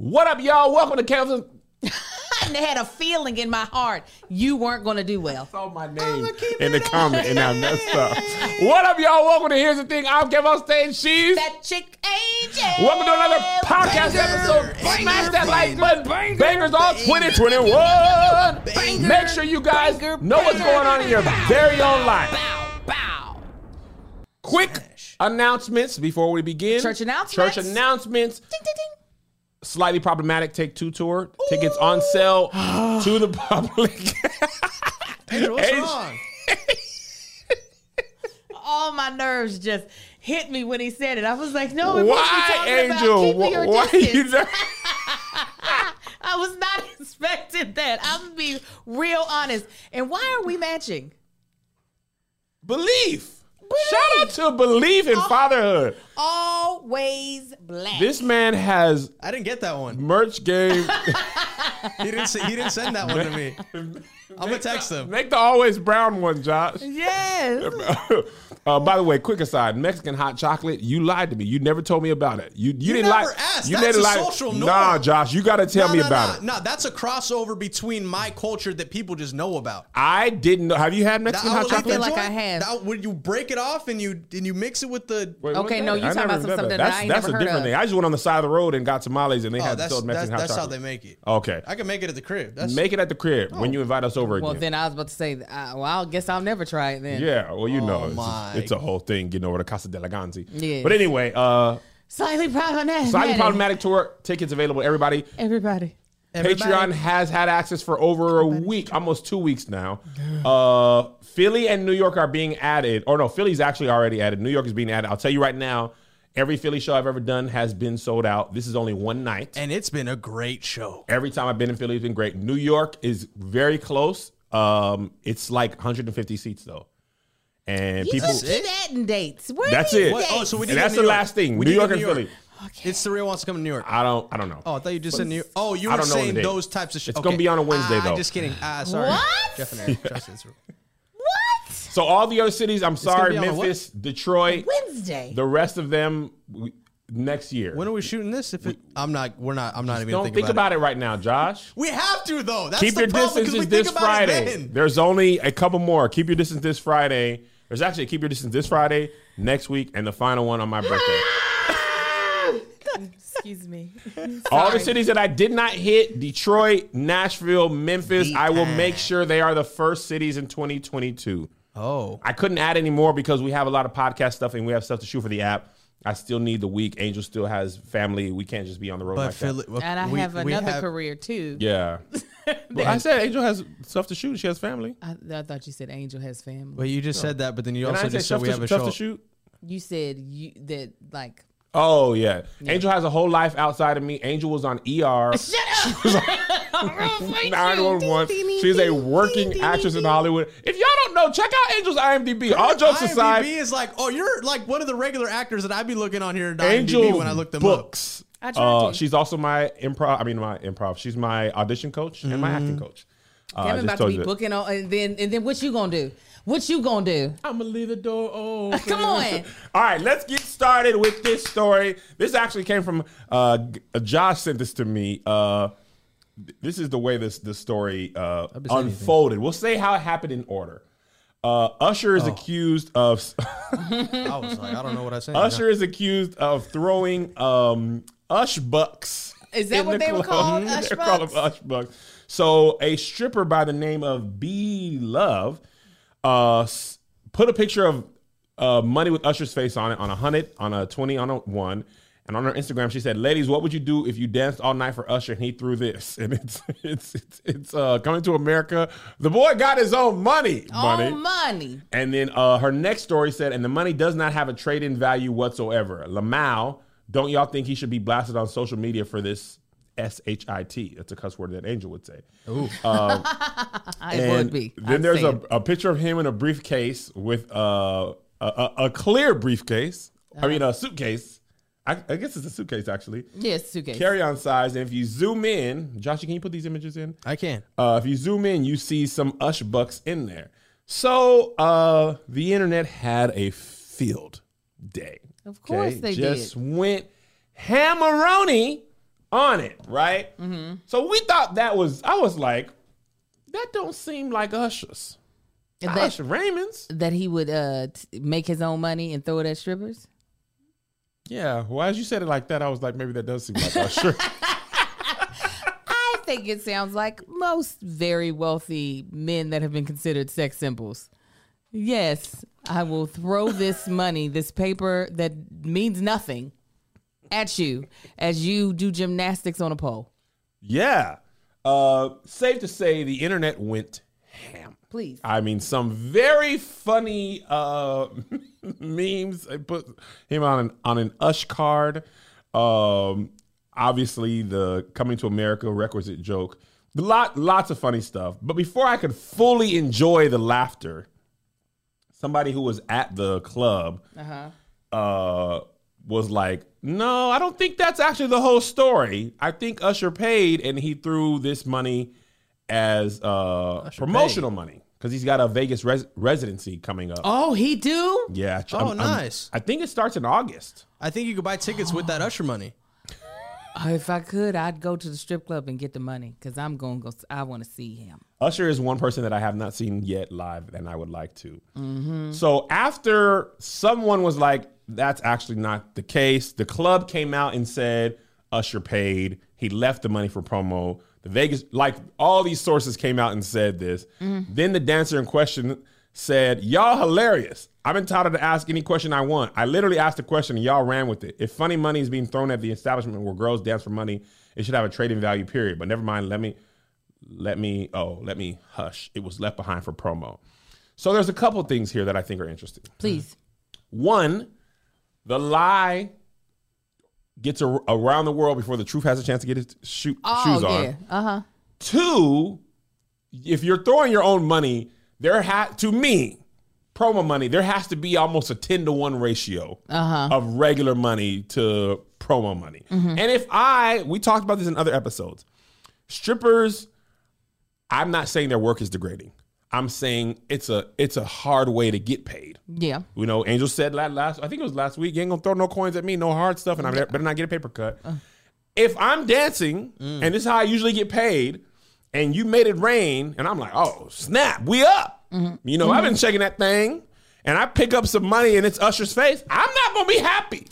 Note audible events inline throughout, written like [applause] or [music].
What up, y'all? Welcome to Kevin. [laughs] I had a feeling in my heart you weren't going to do well. Saw my name in the comment and I messed up. [laughs] What up, y'all? Welcome to Here's the Thing. I'm Kevin on stage. She's. That chick angel. Welcome to another podcast episode. Smash that like button. Bangers all 2021. Make sure you guys know what's going on in your very own life. Bow, bow. Quick announcements before we begin. Church announcements. Church announcements. Ding, ding, ding. Slightly problematic. Take two tour tickets on sale [gasps] to the public. Angel, what's Angel- wrong? [laughs] All my nerves just hit me when he said it. I was like, no, it Why, talking Angel? About keeping Why distance. you there? [laughs] I was not [laughs] expecting that. I'm gonna be real honest. And why are we matching? Belief. Shout out to Believe in fatherhood. Always black. This man has I didn't get that one. merch game. [laughs] He didn't. Say, he didn't send that one to me. [laughs] I'm gonna text him. Make the always brown one, Josh. yes. [laughs] uh, by the way, quick aside: Mexican hot chocolate. You lied to me. You never told me about it. You you, didn't never lie. asked. You That's didn't a lie. social norm. Nah, Josh, you got to tell no, me no, about no, it. No, that's a crossover between my culture that people just know about. I didn't know. Have you had Mexican That- hot would chocolate? feel like I have. That, when you break it off and you and you mix it with the. Wait, Okay, no, you I talking about did something that that's, I ain't That's never a heard different of. thing. I just went on the side of the road and got tamales, and they Oh, had that's sold that's, Mexican that's hot how chocolate. they make it. Okay, I can make it at the crib. Make it at the crib when you invite us over again. Well, then I was about to say, uh, well, I guess I'll never try it then. Yeah, well, you know, it's, it's a whole thing getting over to Casa de la Ganzi. Yes. But anyway, uh, Slightly problematic. slightly problematic tour tickets available. Everybody, Everybody. Everybody- Patreon has had access for over a week, almost two weeks now. Uh, Philly and New York are being added, or no, Philly's actually already added. New York is being added. I'll tell you right now, every Philly show I've ever done has been sold out. This is only one night. and it's been a great show. Every time I've been in Philly, it's been great. New York is very close. Um, it's like 150 seats though, and You people. just keep adding dates. Where That's are it. What? Oh, so we need And that's the to last thing. We New need to York and to New Philly. It's the real wants to come to New York. I don't. I don't know. Oh, I thought you just said New York. Oh, you I were don't know saying the date- those types of shit. It's gonna be on a Wednesday, ah, though. Just kidding. Ah, sorry. What? Jeff and Eric, trust it's- What? So all the other cities, I'm gonna sorry, be on a what? Memphis, Detroit, Wednesday. the rest of them we, next year. When are we shooting this? If it, I'm not, we're not. I'm not even. don't thinking think about it right now, Josh. We have to though. That's Keep the your problem, 'cause distance we is think this about it Friday. then. There's only a couple more. Keep your distance this Friday. There's actually a keep your distance this Friday, next week, and the final one on my birthday. Excuse me. [laughs] All the cities that I did not hit Detroit, Nashville, Memphis I will make sure they are the first cities in 2022. Oh, I couldn't add any more because we have a lot of podcast stuff and we have stuff to shoot for the app. I still need the week. Angel still has family. We can't just be on the road but like Philly. that. And I we- have another have- career too. Yeah. [laughs] Well, I said Angel has stuff to shoot. She has family. I, I thought you said Angel has family. Well, you just said that, but then you And also didn't just said stuff, we have a stuff show. to shoot. You said you that like. Oh yeah. Angel has a whole life outside of me. Angel was on ER. [laughs] Shut up. [laughs] 911. She's a working actress in Hollywood. If y'all don't know, check out Angel's IMDb. All jokes IMDb aside, is like, oh, you're like one of the regular actors that I'd be looking on here. at Angel IMDb when I look them up. books. I Uh, she's also my improv. I mean, my improv. She's my audition coach and my acting coach. Uh, I Kevin just about to be you booking on, and then and then what you gonna do? What you gonna do? I'm gonna leave the door open. [laughs] Come on. [laughs] All right, let's get started with this story. This actually came from uh, uh, Josh sent this to me. Uh, this is the way this the story uh, unfolded. We'll say how it happened in order. Uh, Usher Oh. is accused of [laughs] I was like, I don't know what I said. Usher is accused of throwing um, Ush bucks. Is that what the they were club. called? Ush They're called bucks? them Ush bucks. So a stripper by the name of B Love uh, put a picture of uh, money with Usher's face on it on a hundred, on a twenty, on a one. And on her Instagram, she said, "Ladies, what would you do if you danced all night for Usher and he threw this?" [laughs] And it's it's it's, it's uh, coming to America. The boy got his own money, money. Oh, money. And then uh, her next story said, and the money does not have a trade in value whatsoever. Lamau, don't y'all think he should be blasted on social media for this S H I T? That's a cuss word that Angel would say. [laughs] I And would be. Then I'd there's a, a picture of him in a briefcase with uh, a, a, a clear briefcase. I mean, a suitcase. I, I guess it's a suitcase, actually. yes suitcase. Carry on size. And if you zoom in, Josh, can you put these images in? I can. Uh, if you zoom in, you see some Ush bucks in there. So uh, the internet had a field day. Of course they Just did. went hammeroni on it, right? Mm-hmm. So we thought that was. I was like, that don't seem like Usher's. That- Usher Raymond's. That he would uh t- make his own money and throw it at strippers. Yeah. Well, as you said it like that, I was like, maybe that does seem like Usher. [laughs] [laughs] I think it sounds like most very wealthy men that have been considered sex symbols. Yes, I will throw this money, this paper that means nothing, at you as you do gymnastics on a pole. yeah. Uh, safe to say, the internet went ham. Please. I mean, some very funny uh, [laughs] memes. I put him on an on an Ush card. Um, obviously, the coming to America requisite joke. Lot lots of funny stuff. But before I could fully enjoy the laughter, somebody who was at the club uh, was like, "No, I don't think that's actually the whole story. I think Usher paid, and he threw this money as uh, promotional money because he's got a Vegas res- residency coming up. Oh, he do? Yeah. Oh, I'm- I'm- nice. I think it starts in August. I think you could buy tickets with that Usher money. [sighs] Oh, if I could, I'd go to the strip club and get the money because I'm going to go. I want to see him. Usher is one person that I have not seen yet live, and I would like to. So after someone was like, "That's actually not the case," the club came out and said Usher paid. He left the money for promo. The Vegas, like all these sources came out and said this. Mm-hmm. Then the dancer in question said, "Y'all hilarious. I'm entitled to ask any question I want. I literally asked a question and y'all ran with it. If funny money is being thrown at the establishment where girls dance for money, it should have a trading value. Period. But never mind. Let me." let me oh let me hush it was left behind for promo so there's a couple things here that i think are interesting Please. one the lie gets a, around the world before the truth has a chance to get its shoe, Oh, shoes on. yeah. Uh huh. two if you're throwing your own money there had to me promo money there has to be almost a 10 to 1 ratio of regular money to promo money. And if i we talked about this in other episodes strippers i'm not saying their work is degrading i'm saying it's a it's a hard way to get paid Yeah. you know, Angel said la- last, I think it was last week, you ain't gonna throw no coins at me, no hard stuff, and I better not get a paper cut. If I'm dancing, mm. and this is how I usually get paid, and you made it rain, and I'm like, oh, snap, we up. Mm-hmm. You know, I've been mm-hmm. checking that thing, and I pick up some money, and it's Usher's face. I'm not gonna be happy.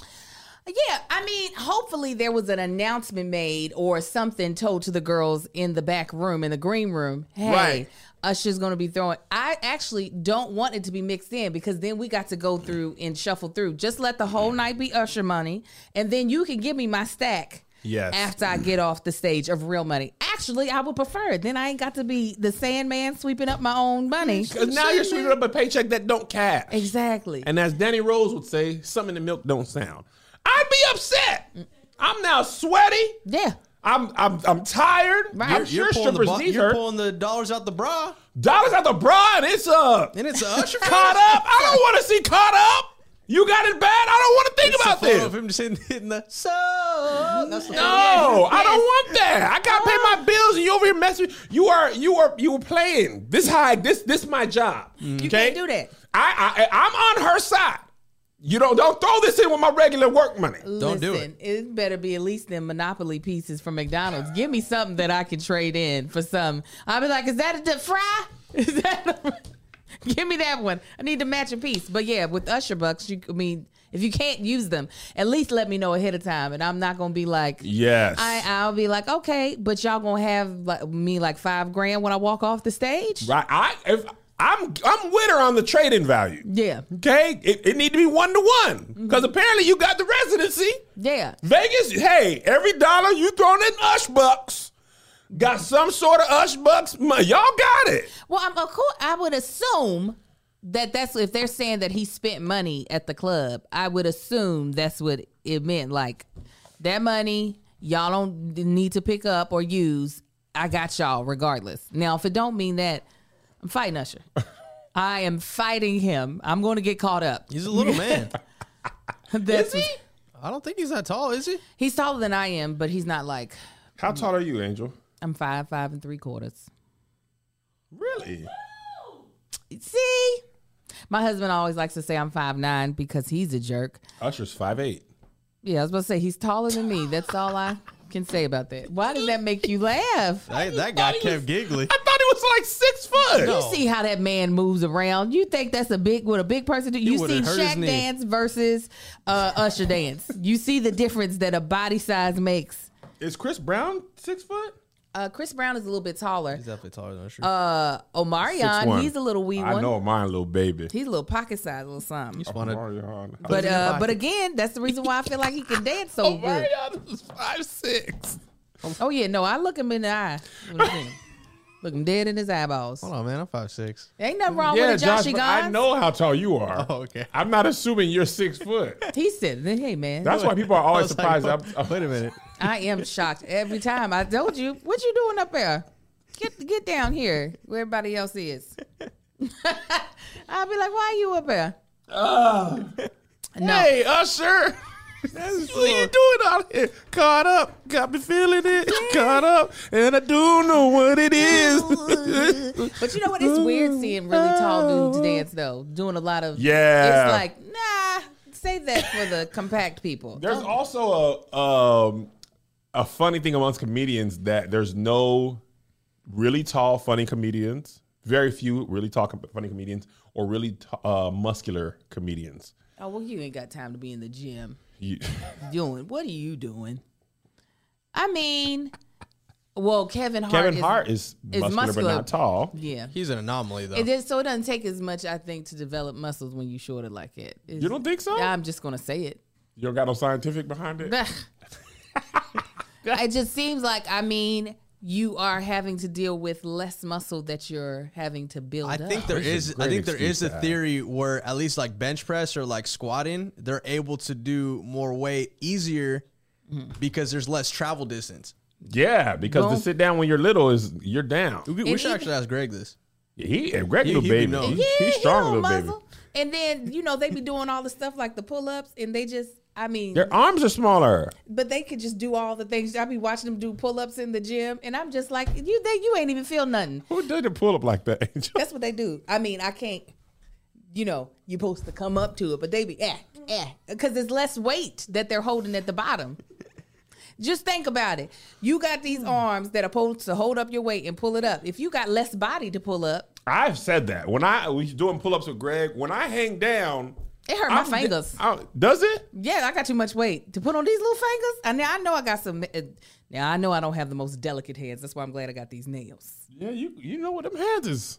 Yeah, I mean, hopefully there was an announcement made or something told to the girls in the back room, in the green room. Hey, Right. Usher's going to be throwing. I actually don't want it to be mixed in because then we got to go through and shuffle through. Just let the whole night be Usher money, and then you can give me my stack. Yes. After I get off the stage of real money. Actually, I would prefer it. Then I ain't got to be the Sandman sweeping up my own money. Because now you're sweeping up a paycheck that don't cash. Exactly. And as Danny Rose would say, something in the milk don't sound. I'd be upset. I'm now sweaty. yeah. I'm I'm I'm tired. Right. I'm You're- sure pulling the, strippers bu- need you're her. pulling the dollars out the bra, Dollars out the bra and it's uh and it's a Usher [laughs] caught up. I don't want to see caught up. You got it bad. I don't want to think It's about photo this. of him just hitting, hitting the so. That's the No, I don't want that. I gotta pay my bills, and you over here messing. You are, you are, you were playing. This high. This, this my job. You can't do that. I, I, I'm on her side. You don't, don't throw this in with my regular work money. Don't do it. it better be at least them Monopoly pieces from McDonald's. Give me something that I can trade in for some. I'll be like, is that a dip fry? [laughs] Is that a, [laughs] Give me that one. I need to match a piece. But yeah, with Usher bucks, you I mean, if you can't use them, at least let me know ahead of time, and I'm not gonna be like, Yes. I, I'll be like, okay, but y'all gonna have like, me like five grand when I walk off the stage? right. I, if I'm, I'm with her on the trading value. Yeah, Okay, it, it need to be one to one because apparently you got the residency. yeah. Vegas, hey, every dollar you throwing in Ush bucks got some sort of Ush bucks. Y'all got it. Well, I'm, of course, I would assume that that's if they're saying that he spent money at the club. I would assume that's what it meant. Like that money, y'all don't need to pick up or use. I got y'all regardless. Now, if it don't mean that, I'm fighting Usher. I am fighting him. I'm going to get caught up. He's a little man. [laughs] That's Is he? I don't think he's that tall, is he? He's taller than I am, but he's not like How tall are you, Angel? I'm five, five and three quarters. Really? See, my husband always likes to say I'm five nine because he's a jerk. Usher's five eight. Yeah, I was about to say he's taller than me. That's all I. can say about that? Why does that make you laugh? That, that guy he kept was- giggly. I thought it was like six foot. No. You see how that man moves around. You think that's a big what a big person do? You would've see hurt his Shaq knee. dance versus uh, Usher dance. You see the difference that a body size makes. Is Chris Brown six foot? Uh, Chris Brown is a little bit taller. He's definitely taller than Usher. Uh, Omarion, 6'1". he's a little wee I one. know mine, little baby. He's a little pocket size, a little something. Just wanted- Omarion. But in your uh, pocket. but again, that's the reason why I feel like he can dance so [laughs] good. Omarion is five six. Oh yeah, no, I look him in the eye. when I see him. Look him dead in his eyeballs. Hold on, man. I'm five six. Ain't nothing wrong Yeah, with it, Josh, Joshy but I know how tall you are. [laughs] Oh, okay. I'm not assuming you're six foot. [laughs] He said, "Hey man, That's why people are always was like, surprised. wait- I'm- wait a [laughs] minute. I am shocked every time. I told you, what you doing up there? Get get down here where everybody else is. I'll be like, why are you up there? Ah. No. Hey, Usher. What are you doing out here? Caught up. Got me feeling it. Caught up. And I do know what it is. [laughs] But you know what? It's weird seeing really tall dudes dance though, doing a lot of. Yeah. It's like, nah, Say that for the compact people. There's Don't- also a um, a funny thing amongst comedians that there's no really tall funny comedians. Very few really tall funny comedians or really t- uh, muscular comedians. oh well, you ain't got time to be in the gym You, [laughs] doing. What are you doing? I mean, well, Kevin Hart. Kevin is, Hart is, is muscular, muscular. but not tall. Yeah. He's an anomaly though. It is, so it doesn't take as much, I think, to develop muscles when you shorter like it. It's- You don't think so? I'm just gonna say it. You don't got no scientific behind it. [laughs] it just seems like, I mean, you are having to deal with less muscle that you're having to build I up. think there This is is. a I great think there excuse is a have. theory where at least like bench press or like squatting, they're able to do more weight easier Mm-hmm. because there's less travel distance. Yeah, because Well- to sit down when you're little is you're down. We, we should even- actually ask Greg this. He and Greg He- little he be baby. knowing. He's, yeah, he's strong don't little baby. And then, you know, they be doing all the stuff like the pull ups and they just, I mean, Their arms are smaller. but they could just do all the things. I be watching them do pull ups in the gym and I'm just like, you, they, you ain't even feel nothing. Who did a pull up like that? Angel? That's what they do. I mean, I can't. You know, you're supposed to come up to it, but they be eh eh because there's less weight that they're holding at the bottom. Just think about it. You got these arms that are supposed to hold up your weight and pull it up. If you got less body to pull up, I've said that when I was doing pull ups with Greg. When I hang down, it hurt my I'm- fingers. I- does it? Yeah, I got too much weight to put on these little fingers. And now I know I got some. uh, Now I know I don't have the most delicate hands. That's why I'm glad I got these nails. Yeah, you you know what them hands is.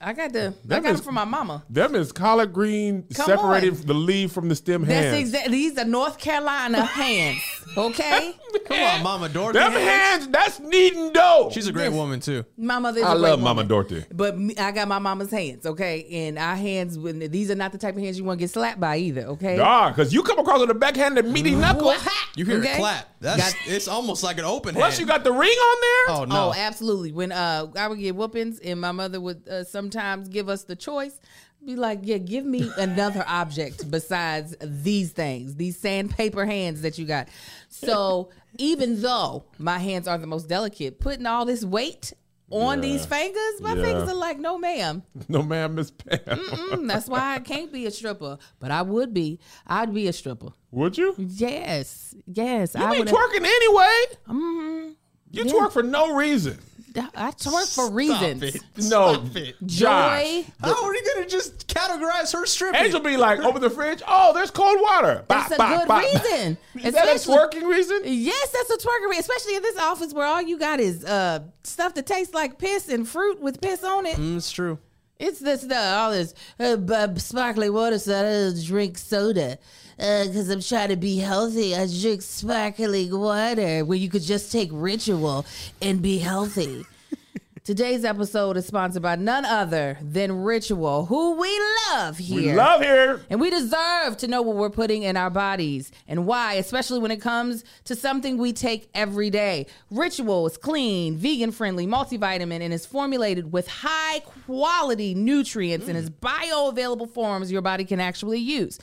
I got the. I got is- them from my mama. Them is collard green Come separated on. the leaf from the stem That's hands. exactly. These are North Carolina [laughs] hands. Okay. Come on, Mama Dorothy. Them hands, that's kneading dough. She's a great woman too. My mother is I a great love Mama woman. Dorothy. But me, I got my mama's hands, okay? And our hands, when these are not the type of hands you want to get slapped by either, okay? Ah, because you come across with a backhanded meaty knuckle. Wha-ha! You hear Okay? her clap. That's Got- it's almost like an open hand. Plus, hand. you got the ring on there. oh no. Oh, absolutely. When uh, I would get whoopings, and my mother would uh, sometimes give us the choice, be like, "Yeah, give me [laughs] another object besides these things, these sandpaper hands that you got." So even though my hands are the most delicate, putting all this weight on Yeah. these fingers, my Yeah. fingers are like, "No, ma'am." [laughs] No, man, Miss Pam. Mm, that's why I can't be a stripper, but I would be. I'd be a stripper. Would you? Yes, yes. You I be would. twerking anyway. Mm-hmm. You twerk for no reason. I twerk for reasons. it. No, Stop it. Josh. Joy. How are you gonna just categorize her stripping? Angel be like, open the fridge. Oh, there's cold water. That's a bop, good bop. reason. [laughs] Is that a twerking reason? Yes, that's a twerker, reason, especially in this office where all you got is uh stuff that tastes like piss and fruit with piss on it. Mm, it's true. It's this stuff, all this uh, b- sparkling water, so I don't drink soda. Uh, because I'm trying to be healthy, I drink sparkling water where you could just take ritual and be healthy. [laughs] Today's episode is sponsored by none other than Ritual, who we love here. We love here. And we deserve to know what we're putting in our bodies and why, especially when it comes to something we take every day. Ritual is clean, vegan friendly, multivitamin, and is formulated with high quality nutrients in its mm. bioavailable forms your body can actually use.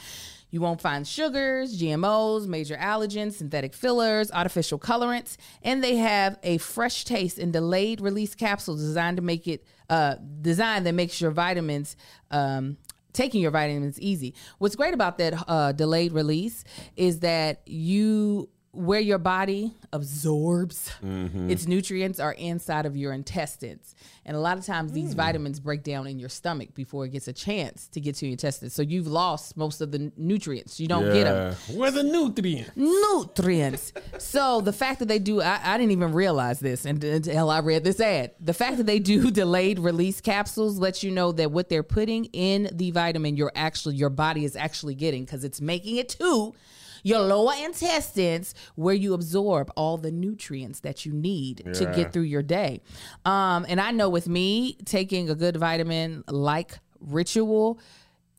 You won't find sugars, GMOs, major allergens, synthetic fillers, artificial colorants, and they have a fresh taste and delayed release capsules designed to make it uh, designed that makes your vitamins um, taking your vitamins easy. What's great about that uh, delayed release is that you where your body absorbs Mm-hmm. its nutrients are inside of your intestines. And a lot of times Mm. these vitamins break down in your stomach before it gets a chance to get to your intestines. So you've lost most of the n- nutrients. You don't get them. Where the nutrients? Nutrients. so the fact that they do, I, I didn't even realize this and- until I read this ad. The fact that they do [laughs] delayed release capsules lets you know that what they're putting in the vitamin, your actually your body is actually getting because it's making it to your lower intestines where you absorb all the nutrients that you need to get through your day. Um, and I know with me taking a good vitamin like Ritual,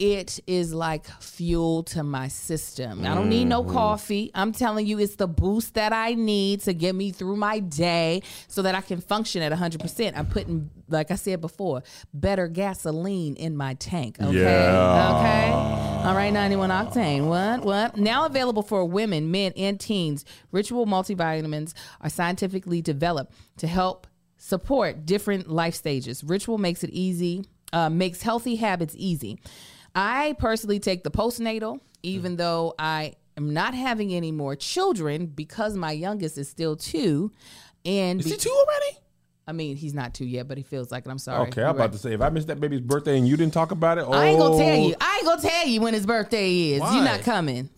it is like fuel to my system. I don't need no coffee. I'm telling you, it's the boost that I need to get me through my day so that I can function at 100%. I'm putting, like I said before, better gasoline in my tank. Okay. Yeah. Okay. All right, 91 octane. What? What? Now available for women, men, and teens, Ritual multivitamins are scientifically developed to help support different life stages. Ritual makes it easy, uh, makes healthy habits easy. I personally take the postnatal, even though I am not having any more children because my youngest is still two. And Is be- he two already? I mean, he's not two yet, but he feels like it. I'm sorry. Okay, You're I'm about right. to say if I missed that baby's birthday and you didn't talk about it, oh, I ain't gonna tell you. I ain't gonna tell you when his birthday is. Why? You're not coming.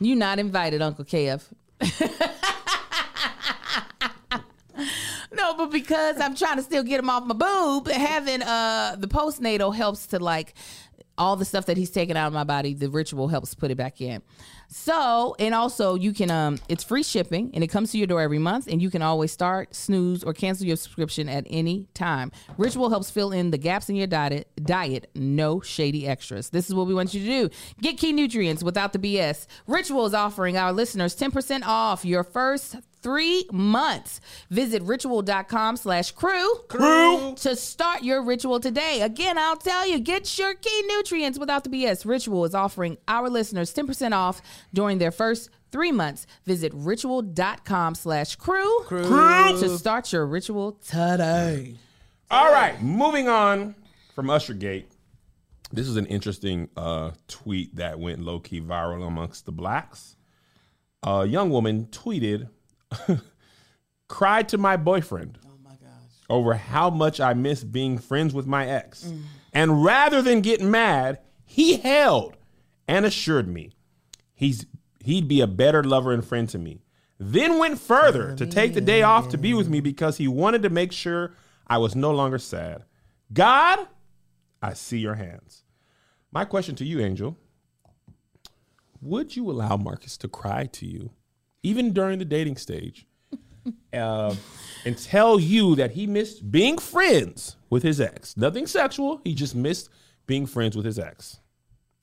You're not invited, Uncle Kev. [laughs] no, but because I'm trying to still get him off my boob, having uh the postnatal helps to like all the stuff that he's taken out of my body, the ritual helps put it back in. So, and also you can um it's free shipping and it comes to your door every month and you can always start, snooze or cancel your subscription at any time. Ritual helps fill in the gaps in your diet, diet, no shady extras. This is what we want you to do. Get key nutrients without the BS. Ritual is offering our listeners 10% off your first three months. Visit ritual.com slash crew Crew. to start your ritual today. Again, I'll tell you, get your key nutrients without the BS. Ritual is offering our listeners 10% off during their first three months. Visit ritual.com slash crew Crew. to start your ritual today. All right, moving on from Ushergate. This is an interesting uh, tweet that went low key viral amongst the blacks. A young woman tweeted, [laughs] cried to my boyfriend oh over how much I miss being friends with my ex. Mm. And rather than get mad, he held and assured me he's he'd be a better lover and friend to me. Then went further to take the day off to be with me because he wanted to make sure I was no longer sad. God, I see your hands. My question to you, Angel, would you allow Marcus to cry to you, even during the dating stage, uh, [laughs] and tell you that he missed being friends with his ex? Nothing sexual. He just missed being friends with his ex.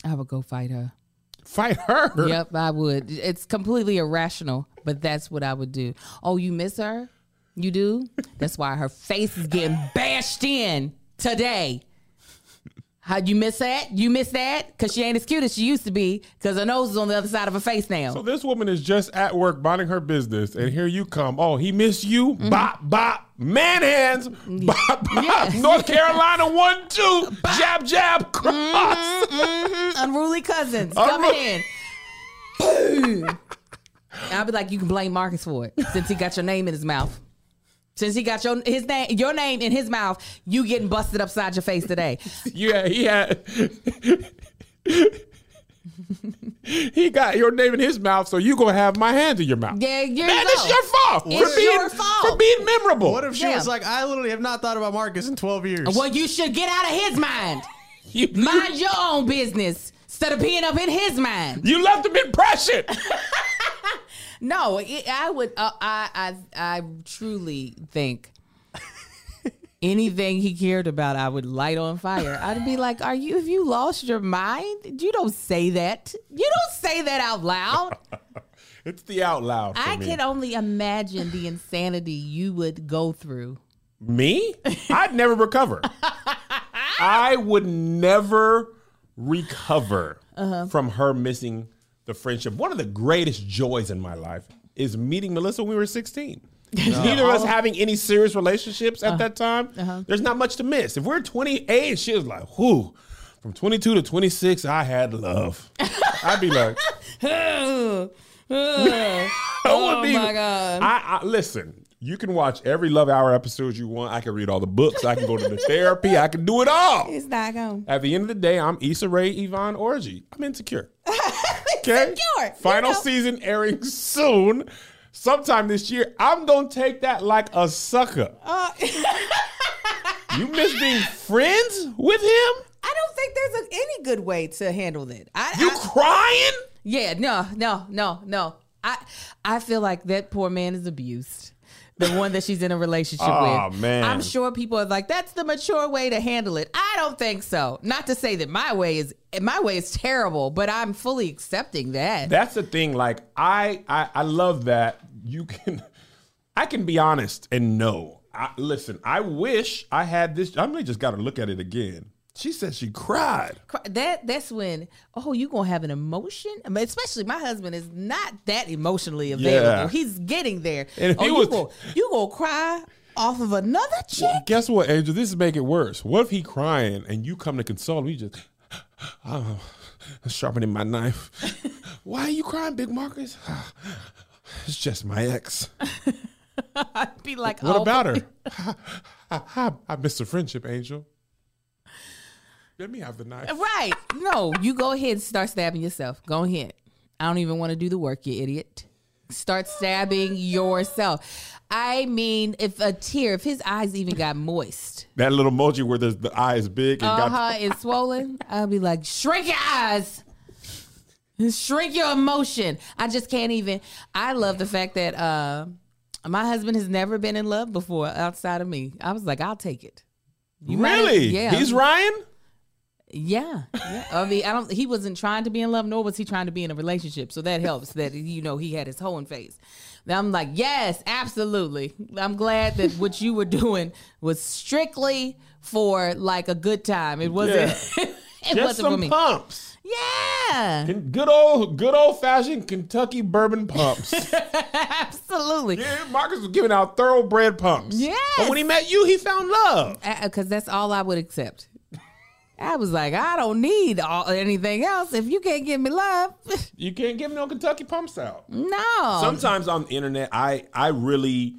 I would go fight her. Fight her. Yep, I would. It's completely irrational, but that's what I would do. Oh, you miss her? You do? That's why her face is getting bashed in today. How'd you miss that? You miss that? Because she ain't as cute as she used to be because her nose is on the other side of her face now. So this woman is just at work minding her business, and here you come. Oh, he missed you. Mm-hmm. Bop, bop. Man hands. Mm-hmm. Bop, bop. Yes. North Carolina, one, two. Jab, jab. Cross. Mhm, Unruly cousins coming in. Boom. I'll be like, you can blame Marcus for it since he got your name in his mouth. Since he got your his name your name in his mouth, you getting busted upside your face today. [laughs] Yeah, he had. [laughs] he got your name in his mouth, so you gonna have my hand in your mouth. Yeah, here Man, you it's go. your fault It's for being your fault. for being memorable. What if she Yeah. was like, I literally have not thought about Marcus in 12 years? Well, you should get out of his mind. [laughs] you, Mind your own business instead of being up in his mind. you left him in impression? No, it, I would. Uh, I, I I truly think [laughs] anything he cared about, I would light on fire. I'd be like, "Are you? Have you lost your mind? You don't say that. You don't say that out loud." [laughs] it's the out loud. For I me. can only imagine the insanity you would go through. Me? I'd never recover. [laughs] I would never recover Uh-huh. from her missing the friendship. One of the greatest joys in my life is meeting Melissa when we were 16. [laughs] Neither of us having any serious relationships Uh-huh. at that time. There's not much to miss. If we're 28, she was like, whoo. From 22 to 26, I had love. [laughs] I'd be like, [laughs] Oh, my God. I, I listen. You can watch every Love Hour episode you want. I can read all the books. I can go to the therapy. I can do it all. It's not going. At the end of the day, I'm Issa Rae Yvonne Orji. I'm insecure. [laughs] Okay. Insecure, Final you know. season airing soon. Sometime this year. I'm gonna take that like a sucker. Uh, [laughs] you miss being friends with him? I don't think there's a, any good way to handle that. I, You I- crying? yeah, no, no, no, no. I I feel like that poor man is abused. The one that she's in a relationship Aw, with. man. I'm sure people are like, that's the mature way to handle it. I don't think so. Not to say that my way is my way is terrible, but I'm fully accepting that. That's the thing. Like I, I, I love that you can. I can be honest and know. I, listen, I wish I had this. I really just got to look at it again. She said she cried. That that's when oh you gonna have an emotion, I mean, especially my husband is not that emotionally available. Yeah. He's getting there. And oh, he you was- go you gonna cry off of another chick? Guess what, Angel? This is make it worse. What if he crying and you come to console him? Just [sighs] oh, sharpening my knife. [laughs] Why are you crying, Big Marcus? [sighs] It's just my ex. [laughs] I'd be like, What oh, about her? [laughs] I, I, I miss the friendship, Angel. Let me have the knife. Right? No, you go ahead and start stabbing yourself. Go ahead. I don't even want to do the work, you idiot. Start stabbing yourself. I mean, if a tear, if his eyes even got moist, That little emoji where the, the eye is big and uh got huh, and swollen, I'll be like, shrink your eyes. Shrink your emotion. I just can't even. I love the fact that uh, my husband has never been in love before outside of me. I was like, I'll take it. You might- really. yeah. He's Ryan. Yeah, yeah. I mean, I don't. He wasn't trying to be in love, nor was he trying to be in a relationship. So that helps. That you know he had his hoeing. Now I'm like, yes, absolutely. I'm glad that what you were doing was strictly for like a good time. It wasn't. [laughs] it Just wasn't for me. pumps. Yeah, Good old, good old fashioned Kentucky bourbon pumps. [laughs] absolutely. yeah, Marcus was giving out thoroughbred pumps. Yeah. But when he met you, he found love. Uh, uh, because that's all I would accept. I was like, I don't need all, anything else. If you can't give me love, [laughs] You can't give no Kentucky pumps out. no. Sometimes on the internet, I I really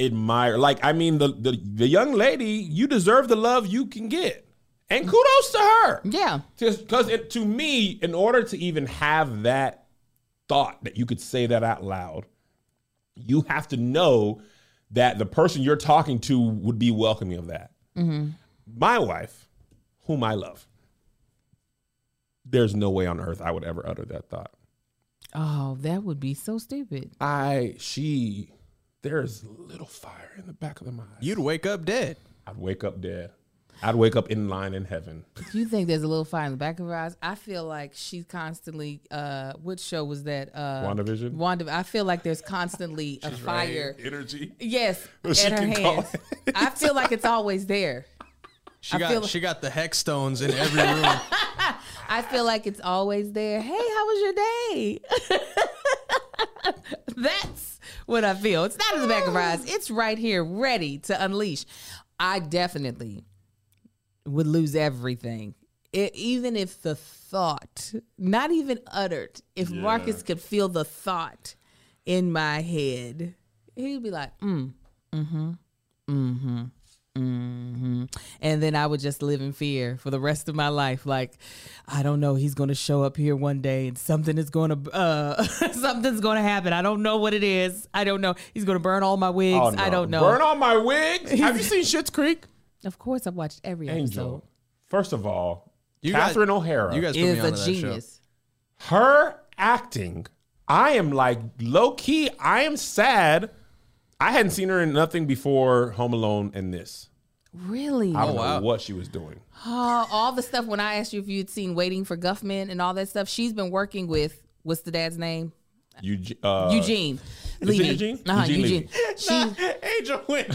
admire. Like, I mean, the the, the young lady, you deserve the love you can get, and kudos to her. yeah. Because to me, in order to even have that thought that you could say that out loud, you have to know that the person you're talking to would be welcoming of that. Mm-hmm. My wife, whom I love, there's no way on earth I would ever utter that thought. Oh, that would be so stupid. I, she, there's little fire in the back of the mind. You'd wake up dead. I'd wake up dead. I'd wake up in line in heaven. Do you think there's a little fire in the back of her eyes? I feel like she's constantly. Uh, what show was that? Uh, WandaVision? Wanda. I feel like there's constantly [laughs] a fire. energy. Yes, [laughs] She at her can call hands. I feel like it's always there. She I got feel- she got the hex stones in every room. [laughs] I feel like it's always there. Hey, how was your day? [laughs] That's what I feel. It's not in the back of her eyes. It's right here, ready to unleash. I definitely would lose everything. It, even if the thought, not even uttered, if Marcus could feel the thought in my head, he'd be like, mm, mm-hmm, mm-hmm. Hmm And then I would just live in fear for the rest of my life. Like, I don't know, he's going to show up here one day and something is going to, uh, [laughs] something's going to happen. I don't know what it is. I don't know. He's going to burn all my wigs. Oh, no. I don't know. Burn all my wigs. [laughs] Have you seen Schitt's Creek? of course, I've watched every Angel. episode. First of all, You guys- Catherine O'Hara. You guys put Is on a to that show. genius. her acting, I am like low key. I am sad. I hadn't seen her in nothing before Home Alone and this. Really? I don't wow. know what she was doing. Oh, all the stuff when I asked you if you'd seen Waiting for Guffman and all that stuff, she's been working with, what's the dad's name? Eugene. Uh, Eugene. is it Levy. Eugene? Uh-huh, Eugene Eugene. Levy. She Angel went.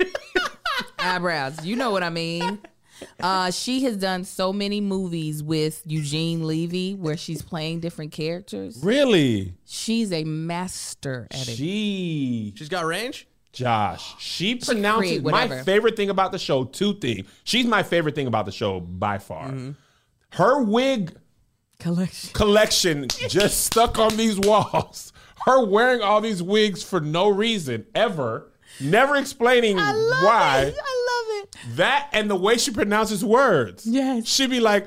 [laughs] eyebrows. You know what I mean. Uh, she has done so many movies with Eugene Levy where she's playing different characters. Really? She's a master at it. She, She's got range. Josh, she pronounces create my favorite thing about the show. Two things. She's my favorite thing about the show by far. Mm-hmm. Her wig Collection. collection just stuck on these walls her wearing all these wigs for no reason ever, never explaining I love why. it. I love it. That and the way she pronounces words. Yes. She'd be like,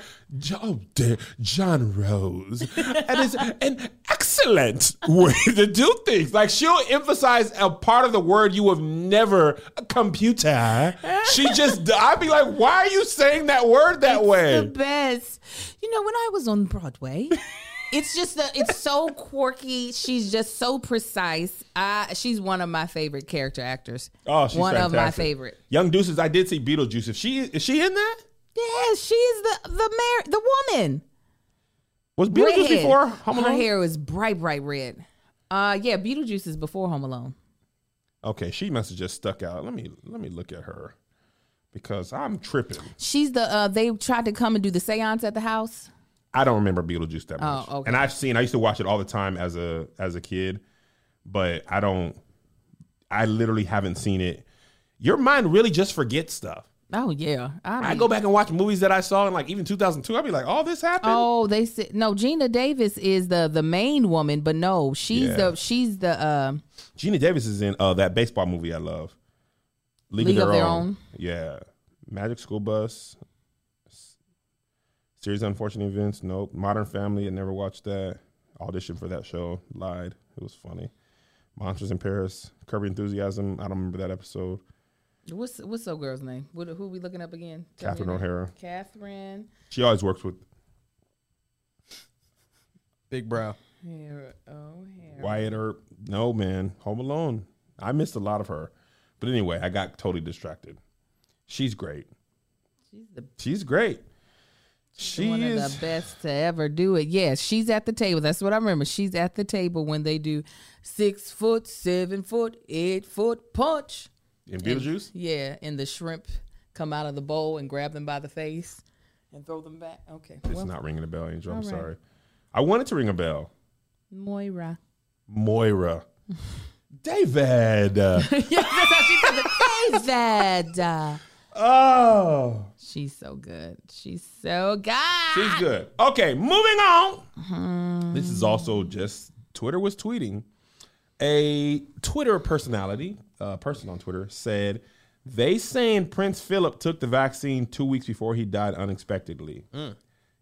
oh, dear, John Rose. [laughs] and it's an excellent way to do things. Like she'll emphasize a part of the word you have never, a computer. She [laughs] just, I'd be like, why are you saying that word that The way? The best. You know, when I was on Broadway, [laughs] it's just the it's so quirky. She's just so precise. I she's one of my favorite character actors. Oh, she's one of my favorite. Young Deuces, I did see Beetlejuice. If she, is she in that? Yes, she's the the mar- the woman. Was Beetlejuice Redhead. before Home Alone? Her hair was bright, bright red. Uh, yeah, Beetlejuice is before Home Alone. Okay, she must have just stuck out. Let me let me look at her because I'm tripping. She's the uh they tried to come and do the seance at the house. I don't remember Beetlejuice that much. Oh, okay. And I've seen I used to watch it all the time as a as a kid, but I don't I literally haven't seen it. Your mind really just forgets stuff. Oh yeah. I, I go back and watch movies that I saw in like even 2002. I'd be like, "Oh, this happened." Oh, they said no. Geena Davis is the the main woman, but no, she's Yeah. the she's the um Geena Davis is in uh, that baseball movie I love. League of Their Own. Yeah. Magic School Bus. S- Series of Unfortunate Events. Nope. Modern Family. I never watched that. Audition for that show. Lied. It was funny. Monsters in Paris. Curb Your Enthusiasm. I don't remember that episode. what's what's the girl's name? What, who are we looking up again? Tell Catherine. O'Hara. Catherine She always works with Big brow. O'Hara. O'Hara. Wyatt Earp. No, man. Home Alone. I missed a lot of her. But anyway, I got totally distracted. She's great. She's the She's great. She one is. of the best to ever do it. Yes, she's at the table. That's what I remember. She's at the table when they do six foot, seven foot, eight foot punch. in Beetlejuice? Yeah, and the shrimp come out of the bowl and grab them by the face and throw them back. Okay. It's Well, not ringing a bell, Angel. I'm right. sorry. I wanted to ring a bell. Moira. Moira. David. [laughs] Yeah, that's how she said it. David. [laughs] Uh, oh. She's so good. She's so good. She's good. Okay, moving on. This is also just Twitter was tweeting. A Twitter personality, a person on Twitter, said they saying Prince Philip took the vaccine two weeks before he died unexpectedly.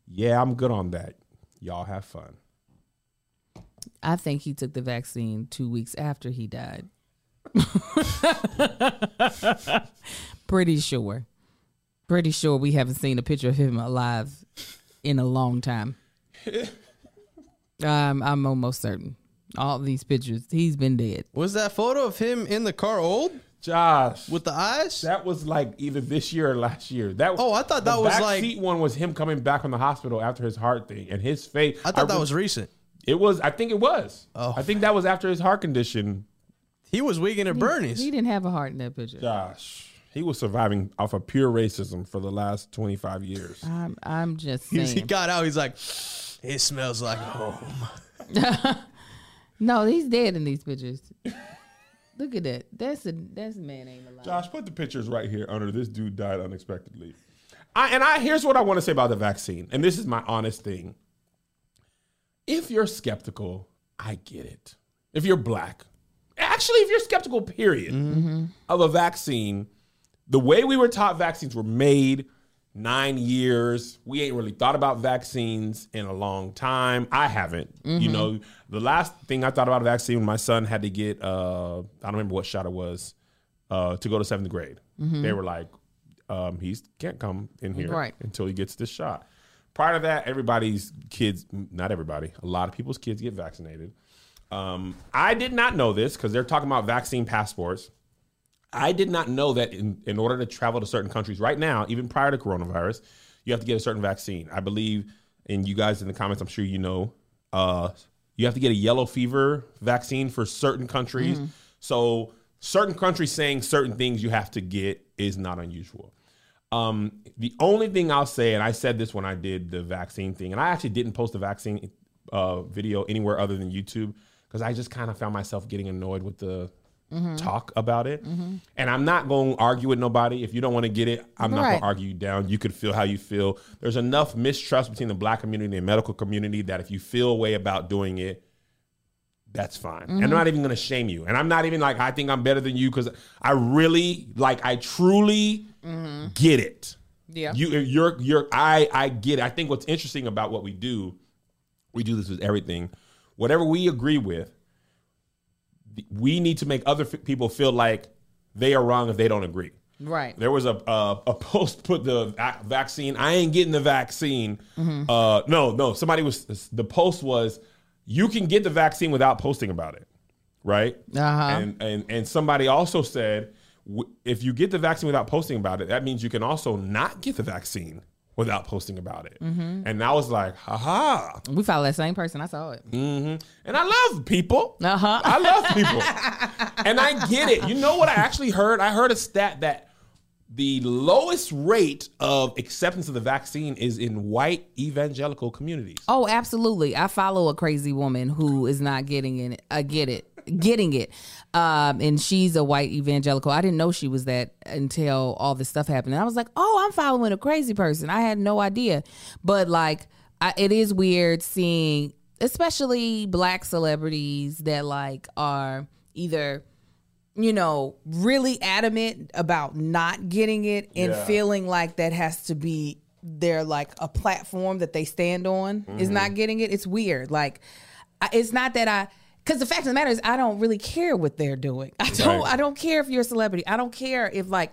Yeah, I'm good on that. Y'all have fun. I think he took the vaccine two weeks after he died. [laughs] Pretty sure. Pretty sure we haven't seen a picture of him alive in a long time. [laughs] um, I'm almost certain. All these pictures, he's been dead. Was that photo of him in the car old Josh, with the eyes? that was like either this year or last year. That Oh, I thought that the was back like- seat one was him coming back from the hospital after his heart thing and his face. I thought that re- was recent. It was. I think it was. Oh. I think that was after his heart condition. He was Weekend at Bernie's. He didn't have a heart in that picture. Gosh, he was surviving off of pure racism for the last twenty five years. I'm, I'm just He, saying. he got out. He's like, it smells like home. [laughs] no, he's dead in these pictures. Look at that. That's a that's man ain't alive. Josh, put the pictures right here under this dude died unexpectedly. I, and I here's what I want to say about the vaccine, and this is my honest thing. If you're skeptical, I get it. If you're black, actually, if you're skeptical, period, of a vaccine, the way we were taught vaccines were made nine years. We ain't really thought about vaccines in a long time. I haven't. You know, the last thing I thought about a vaccine when my son had to get, uh, I don't remember what shot it was, uh, to go to seventh grade. They were like, um, he can't come in here Right. until he gets this shot. Prior to that, everybody's kids, not everybody, a lot of people's kids get vaccinated. Um, I did not know this because they're talking about vaccine passports. I did not know that in, in order to travel to certain countries right now, even prior to coronavirus, you have to get a certain vaccine. I believe, and you guys in the comments, I'm sure you know, uh, you have to get a yellow fever vaccine for certain countries. So, certain countries saying certain things you have to get is not unusual. Um, the only thing I'll say, and I said this when I did the vaccine thing, and I actually didn't post the vaccine uh, video anywhere other than YouTube because I just kind of found myself getting annoyed with the mm-hmm. talk about it. Mm-hmm. And I'm not going to argue with nobody. If you don't want to get it, I'm not going to argue you down. You could feel how you feel. There's enough mistrust between the black community and medical community that if you feel a way about doing it, that's fine. And I'm mm-hmm. not even gonna shame you. And I'm not even like I think I'm better than you because I really like I truly get it. Yeah. You uh, you're you're I I get it. I think what's interesting about what we do, we do this with everything. Whatever we agree with, we need to make other f- people feel like they are wrong if they don't agree. Right. There was a a, a [laughs] post put the va- vaccine. I ain't getting the vaccine. Uh, no, no. Somebody was the post was you can get the vaccine without posting about it, right? Uh-huh. And and and somebody also said w- if you get the vaccine without posting about it, that means you can also not get the vaccine without posting about it. And I was like, haha. We follow that same person. I saw it. And I love people. Uh-huh. I love people. [laughs] and I get it. You know what I actually heard? I heard a stat that the lowest rate of acceptance of the vaccine is in white evangelical communities. Oh, absolutely. I follow a crazy woman who is not getting it. I get it. Getting it. Um, and she's a white evangelical. I didn't know she was that until all this stuff happened. And I was like, oh, I'm following a crazy person. I had no idea. But like, I, it is weird seeing, especially black celebrities that like are either you know, really adamant about not getting it and Yeah. feeling like that has to be their like a platform that they stand on is Mm-hmm. not getting it. It's weird. Like, I, it's not that I. Because the fact of the matter is, I don't really care what they're doing. I don't. Right. I don't care if you're a celebrity. I don't care if like,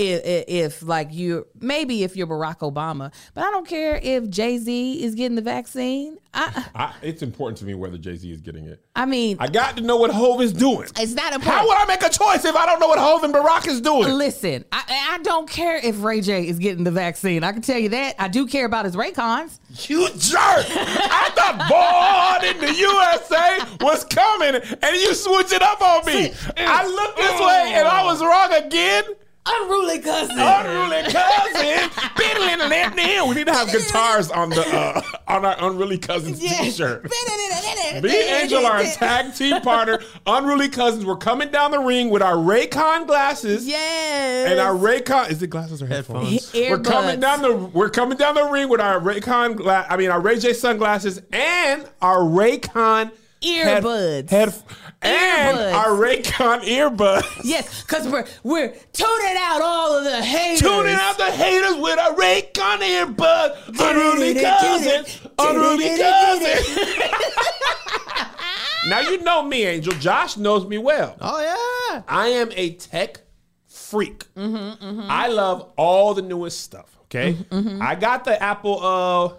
if, if, like you maybe if you're Barack Obama, but I don't care if Jay Z is getting the vaccine. I. I, it's important to me whether Jay Z is getting it. I mean, I got to know what Hove is doing. it's not important. How would I make a choice if I don't know what Hove and Barack is doing? Listen, I, I don't care if Ray J is getting the vaccine. I can tell you that. I do care about his Raycons. You jerk! I thought born in the USA was coming, and you switch it up on me. I looked this way, and I was wrong again. Unruly cousin. Unruly cousin, biddling and that We need to have guitars on the uh, on our unruly cousins t-shirt. Me and Angel are a tag team partner. Unruly cousins. We're coming down the ring with our Raycon glasses. Yes. And our Raycon is it glasses or headphones? Headphones. We're coming down the we're coming down the ring with our Raycon gla- I mean our Ray J sunglasses and our Raycon head- Earbuds. head, and Earbuds. our Raycon earbuds. Yes, because we're we're tuning out all of the haters. Tuning out the haters with our Raycon earbuds. Unruly cousins. Unruly cousins. [laughs] now you know me, Angel. Josh knows me well. Oh yeah. I am a tech freak. Mm-hmm, mm-hmm. I love all the newest stuff. Okay, mm-hmm, I got the Apple uh,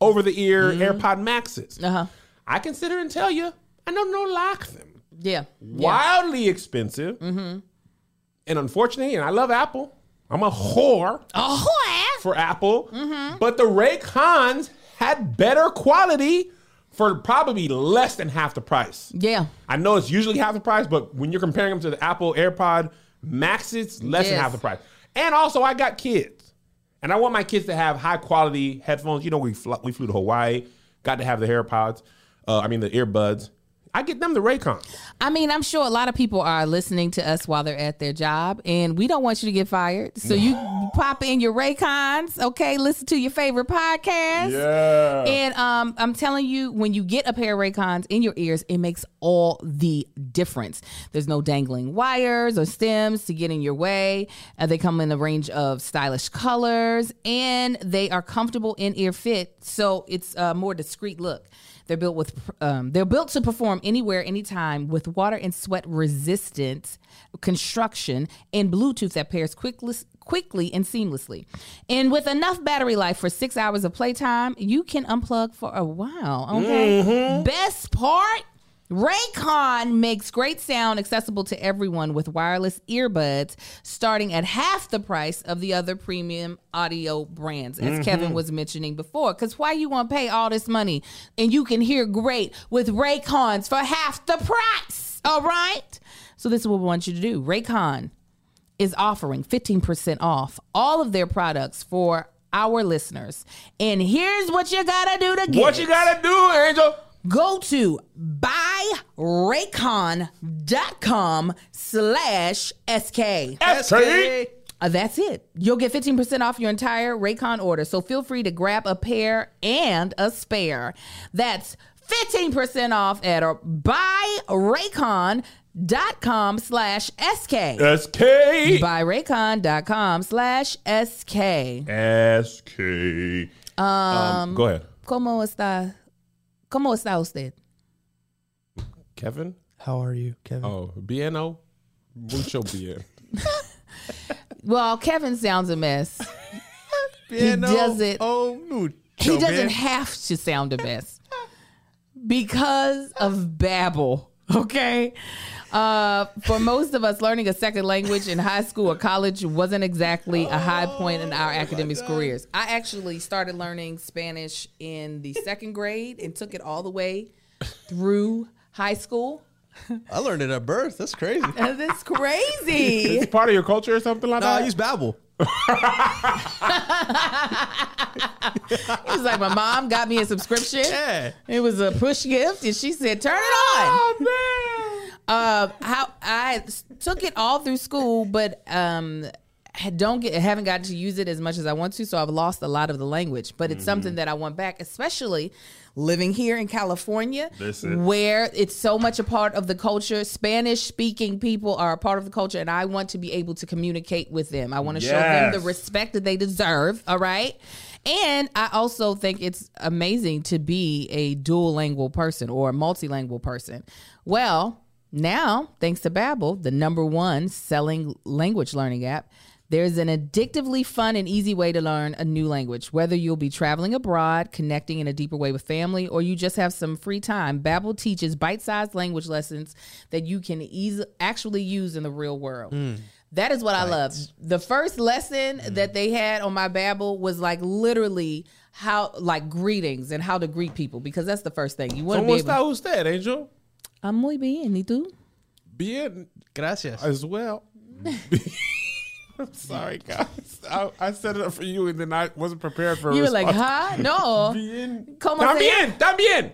over the ear AirPod Maxes. Uh-huh. I consider and tell you, I don't know like them. Yeah. Wildly expensive, mm-hmm. and unfortunately, and I love Apple. I'm a whore Oh, for Apple, mm-hmm. but the Raycons had better quality for probably less than half the price. yeah. I know it's usually half the price, but when you're comparing them to the Apple AirPod Max, it's less than half the price. And also, I got kids, and I want my kids to have high quality headphones. You know, we fl- we flew to Hawaii, got to have the AirPods. Uh, I mean, the earbuds. I get them the Raycon. I mean, I'm sure a lot of people are listening to us while they're at their job, and we don't want you to get fired. So you [laughs] pop in your Raycons, okay? Listen to your favorite podcast. Yeah. And um, I'm telling you, when you get a pair of Raycons in your ears, it makes all the difference. There's no dangling wires or stems to get in your way. Uh, they come in a range of stylish colors, and they are comfortable in ear fit, so it's a more discreet look. They're built with um, they're built to perform anywhere, anytime with water and sweat resistant construction and Bluetooth that pairs quickly quickly and seamlessly. And with enough battery life for six hours of playtime, you can unplug for a while. Okay. Best part. Raycon makes great sound accessible to everyone with wireless earbuds starting at half the price of the other premium audio brands, as mm-hmm. Kevin was mentioning before. Because why you want to pay all this money and you can hear great with Raycons for half the price? All right. So this is what we want you to do. Raycon is offering 15% off all of their products for our listeners. And here's what you gotta do to get What you gotta do, Angel? Go to buyraycon.com slash sk SK. Uh, that's it you'll get 15% off your entire raycon order so feel free to grab a pair and a spare that's 15% off at buyraycon.com slash SK. SK. Buyraycon.com slash SK. SK. Um, go ahead. ¿Cómo está? ¿Cómo está usted? Kevin? How are you, Kevin? Oh, bien o mucho bien. [laughs] Well, Kevin sounds a mess. [laughs] Bien, does it- Oh, mucho, He doesn't man. have to sound a mess because of Babbel. Okay. Uh, for most of us, learning a second language in high school or college wasn't exactly a high point in our academic careers. I actually started learning Spanish in the second grade and took it all the way through high school. I learned it at birth. That's crazy. And [laughs] That's crazy. It's part of your culture or something like that? I that? use Babbel. It was like my mom got me a subscription. Yeah. It was a push gift, and she said, "Turn it on." oh, man. Uh, how I took it all through school, but um, had- don't get haven't gotten to use it as much as I want to, so I've lost a lot of the language. But it's something that I want back, especially living here in California, where it's so much a part of the culture. Spanish speaking people are a part of the culture, and I want to be able to communicate with them. I want to show them the respect that they deserve. All right. And I also think it's amazing to be a dual lingual person or a multilingual person. Well, now, thanks to Babbel, the number one selling language learning app, there's an addictively fun and easy way to learn a new language. Whether you'll be traveling abroad, connecting in a deeper way with family, or you just have some free time, Babbel teaches bite-sized language lessons that you can easily actually use in the real world. That is what I love. The first lesson that they had on my Babbel was like literally how like greetings and how to greet people because that's the first thing you want to be ¿Cómo able. está usted, Angel? I'm muy bien, ¿y tú? Bien Gracias. as well. [laughs] I'm sorry, guys. I, I set it up for you and then I wasn't prepared for a You were like, huh? No. [laughs] Bien. ¿Cómo se- También, también.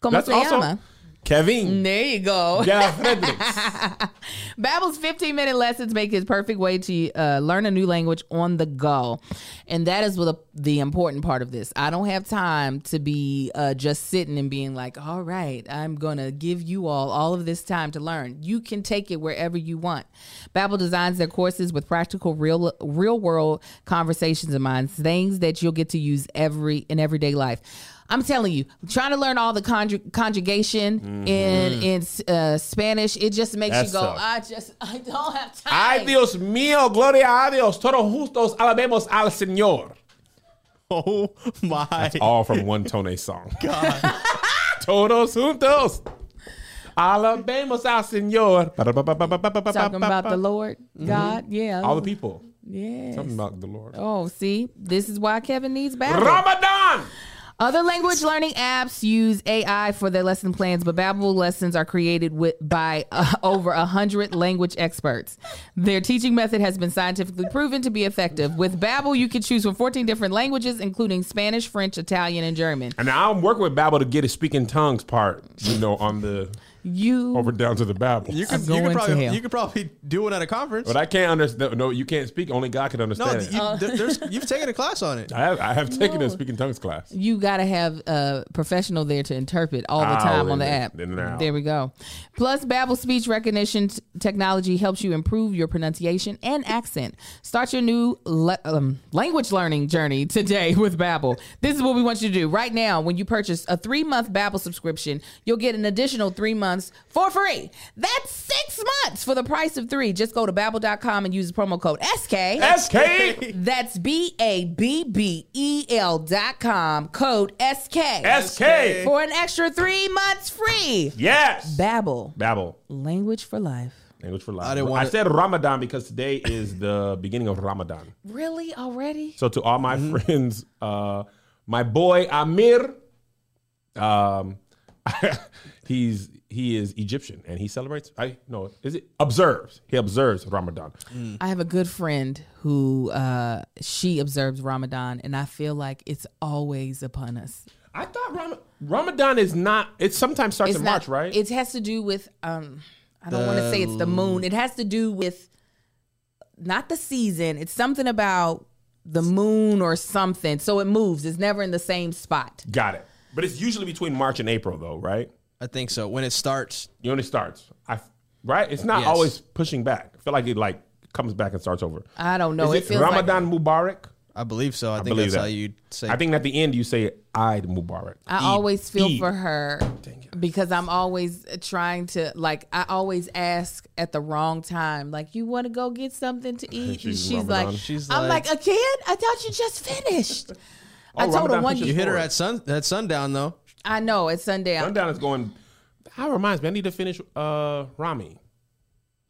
¿Cómo That's se also llama? Kevin. There you go. Yeah, [laughs] Fredericks. Babbel's 15 minute lessons make it perfect way to uh, learn a new language on the go. And that is what the, the important part of this. I don't have time to be uh, just sitting and being like, all right, I'm going to give you all all of this time to learn. You can take it wherever you want. Babbel designs their courses with practical real real world conversations in mind, things that you'll get to use every in everyday life. I'm telling you, trying to learn all the conju- conjugation in in uh, Spanish, it just makes That's you go. tough. I just I don't have time. Ay, Dios mío, gloria a Dios. Todos justos alabemos al Señor. Oh my. That's All from one Tone song. [laughs] God, [laughs] todos juntos. Alabemos al Señor. Talking about the Lord God, yeah, Mm-hmm. All the people. yeah. Something about the Lord. Oh, see, this is why Kevin needs Babbel. Ramadan. Other language learning apps use AI for their lesson plans, but Babbel lessons are created with by uh, [laughs] over a hundred language experts. Their teaching method has been scientifically proven to be effective. With Babbel, you can choose from 14 different languages, including Spanish, French, Italian, and German. And I'm working with Babel to get his speaking tongues part, you know, on the You over down to the Babel. You could, I'm you could probably you could probably do it at a conference. But I can't understand. No, you can't speak. Only God can no, understand. it. you, there- there's, you've taken a class on it. I have, I have taken a speaking tongues class. you got to have a professional there to interpret all the time on the app. There we go. Plus, Babbel speech recognition t- technology helps you improve your pronunciation and accent. Start your new le- um, language learning journey today with Babbel. This is what we want you to do right now. When you purchase a three month Babbel subscription, you'll get an additional three months for free. That's six months for the price of three. Just go to babbel.com and use the promo code SK. SK. That's B A B B E L dot com, code SK. SK. For an extra three months free. Yes. Babbel, Babel. language for life. Language for life. I didn't I, want it- said Ramadan because today is the beginning of Ramadan. Really? Already? So to all my Mm-hmm. friends, uh, my boy Amir, um, [laughs] he's he is Egyptian and he celebrates. I no, is it observes? He observes Ramadan. I have a good friend who uh, she observes Ramadan, and I feel like it's always upon us. I thought Ram- Ramadan is not. It sometimes starts It's in not, March, right? It has to do with um, I don't want to say it's the moon. It has to do with not the season. It's something about the moon or something. So it moves. It's never in the same spot. Got it. But it's usually between March and April, though, right? I think so. When it starts, You only starts. I right. It's not Yes. always pushing back. I feel like it like comes back and starts over. I don't know. Is it it feels like Ramadan Mubarak? I believe so. I, think believe that's how that. you say. I think at the end you say Eid Mubarak. I always feel Eid. for her because I'm always trying to like I always ask at the wrong time. Like, you want to go get something to [laughs] eat? And She's she's, like, She's I'm like- like, again? I thought you just finished. Oh, I Oh, told her Ramadan one. pushes you hit her at sun at sundown though. I know it's sundown. Sundown is going. That reminds me. I need to finish uh Ramy.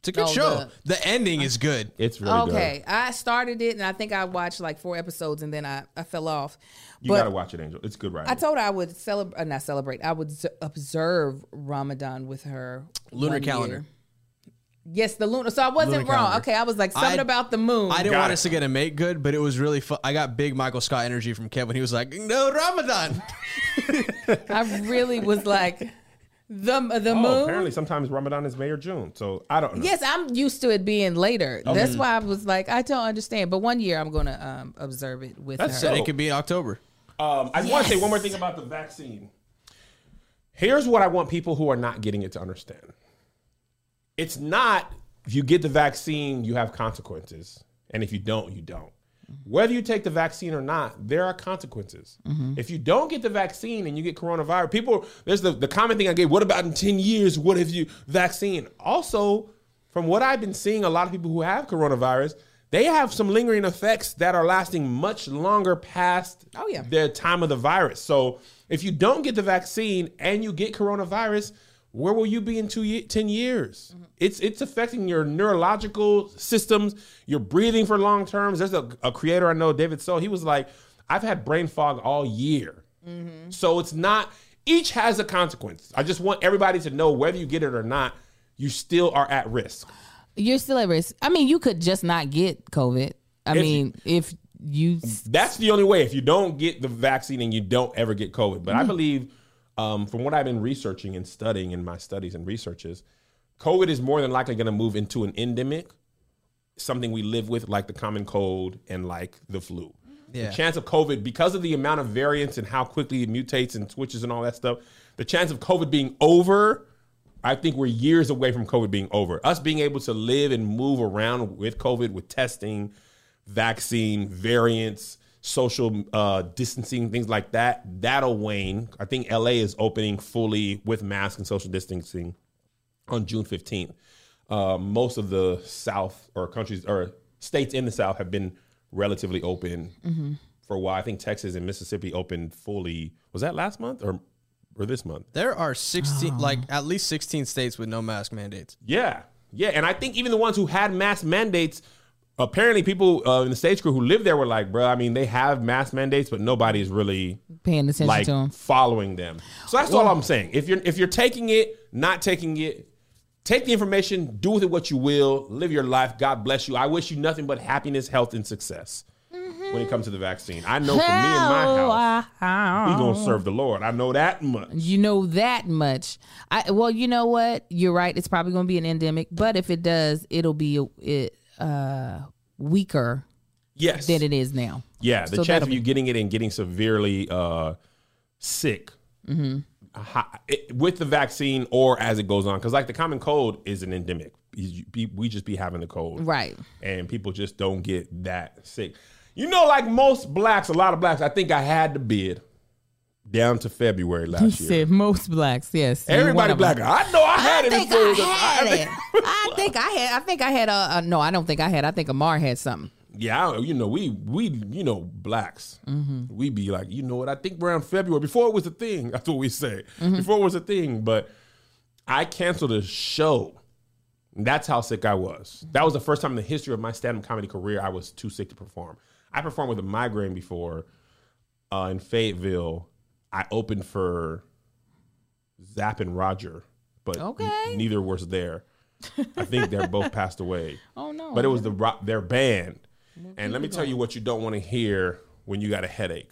It's a good Oh, show. the- The, ending is good. It's really good. okay, I started it and I think I watched like four episodes and then I, I fell off. You but gotta watch it, Angel. It's good writing. I told her I would celebrate, uh, not celebrate. I would z- observe Ramadan with her. Lunar calendar. year. Yes, the lunar. So I wasn't Lunar wrong. calendar. Okay, I was like something I- about the moon. I didn't Got want it. us to get a make good, but it was really fun. I got big Michael Scott energy from Kevin. He was like, "No Ramadan." [laughs] I really was like the the oh, moon. apparently sometimes Ramadan is May or June. So I don't know. Yes, I'm used to it being later. That's why I was like, I don't understand. But one year I'm gonna um, observe it with That's her. So- it could be in October. Um, I want to say one more thing about the vaccine. Here's what I want people who are not getting it to understand. It's not if you get the vaccine, you have consequences, and if you don't, you don't. Whether you take the vaccine or not, there are consequences. Mm-hmm. If you don't get the vaccine and you get coronavirus, people there's the, the common thing I gave, what about in 10 years? What if you vaccine? Also, from what I've been seeing, a lot of people who have coronavirus, they have some lingering effects that are lasting much longer past Oh, yeah. the time of the virus. So if you don't get the vaccine and you get coronavirus, where will you be in two ye- 10 years? It's it's affecting your neurological systems, your breathing for long terms. There's a, a creator I know, David So, he was like, I've had brain fog all year. So it's not, each has a consequence. I just want everybody to know whether you get it or not, you still are at risk. You're still at risk. I mean, you could just not get COVID. I you- mean, if you That's the only way. If you don't get the vaccine and you don't ever get COVID, but I mm-hmm. believe, um, from what I've been researching and studying in my studies and researches, COVID is more than likely going to move into an endemic, something we live with, like the common cold and like the flu. Yeah. The chance of COVID, because of the amount of variants and how quickly it mutates and switches and all that stuff, the chance of COVID being over, I think we're years away from COVID being over. Us being able to live and move around with COVID, with testing, vaccine, variants, social uh, distancing, things like that, that'll wane. I think LA is opening fully with masks and social distancing on June 15th. Uh, most of the South or countries or states in the South have been relatively open for a while. I think Texas and Mississippi opened fully. Was that last month or or this month? There are 16, like at least 16 states with no mask mandates. Yeah, yeah, and I think even the ones who had mask mandates, apparently people uh, in the stage crew who lived there were like, bro. I mean, they have mask mandates, but nobody's really paying attention like to them. following them. So that's all I'm saying. If you're if you're taking it, not taking it, take the information, do with it what you will, live your life. God bless you. I wish you nothing but happiness, health, and success when it comes to the vaccine. I know for me and my house, we gonna serve the Lord. I know that much. You know that much. I well, you know what? You're right. It's probably going to be an endemic, but if it does, it'll be it uh weaker Yes. than it is now. Yeah, the So chance of you getting it and getting severely uh, sick hi- it- with the vaccine or as it goes on, because like the common cold is an endemic. We just be having the cold, Right. And people just don't get that sick. You know, like most blacks, a lot of blacks. I think I had to bid down to February He last year. said most blacks. Yes, Everybody black. I know I had I it. think before I had I it. think- I think I had. I think I had. a, uh, no, I don't think I had. I think Amar had something. Yeah, I- you know, we we you know blacks, Mm-hmm. we be like, you know what? I think around February before it was a thing. [laughs] That's what we say Mm-hmm. before it was a thing. But I canceled a show. That's how sick I was. That was the first time in the history of my stand-up comedy career I was too sick to perform. I performed with a migraine before uh, in Fayetteville. I opened for Zapp and Roger, but n- neither was there. I think they're both [laughs] passed away Oh no! but it was the rock, their band. And let me tell you what you don't want to hear when you got a headache: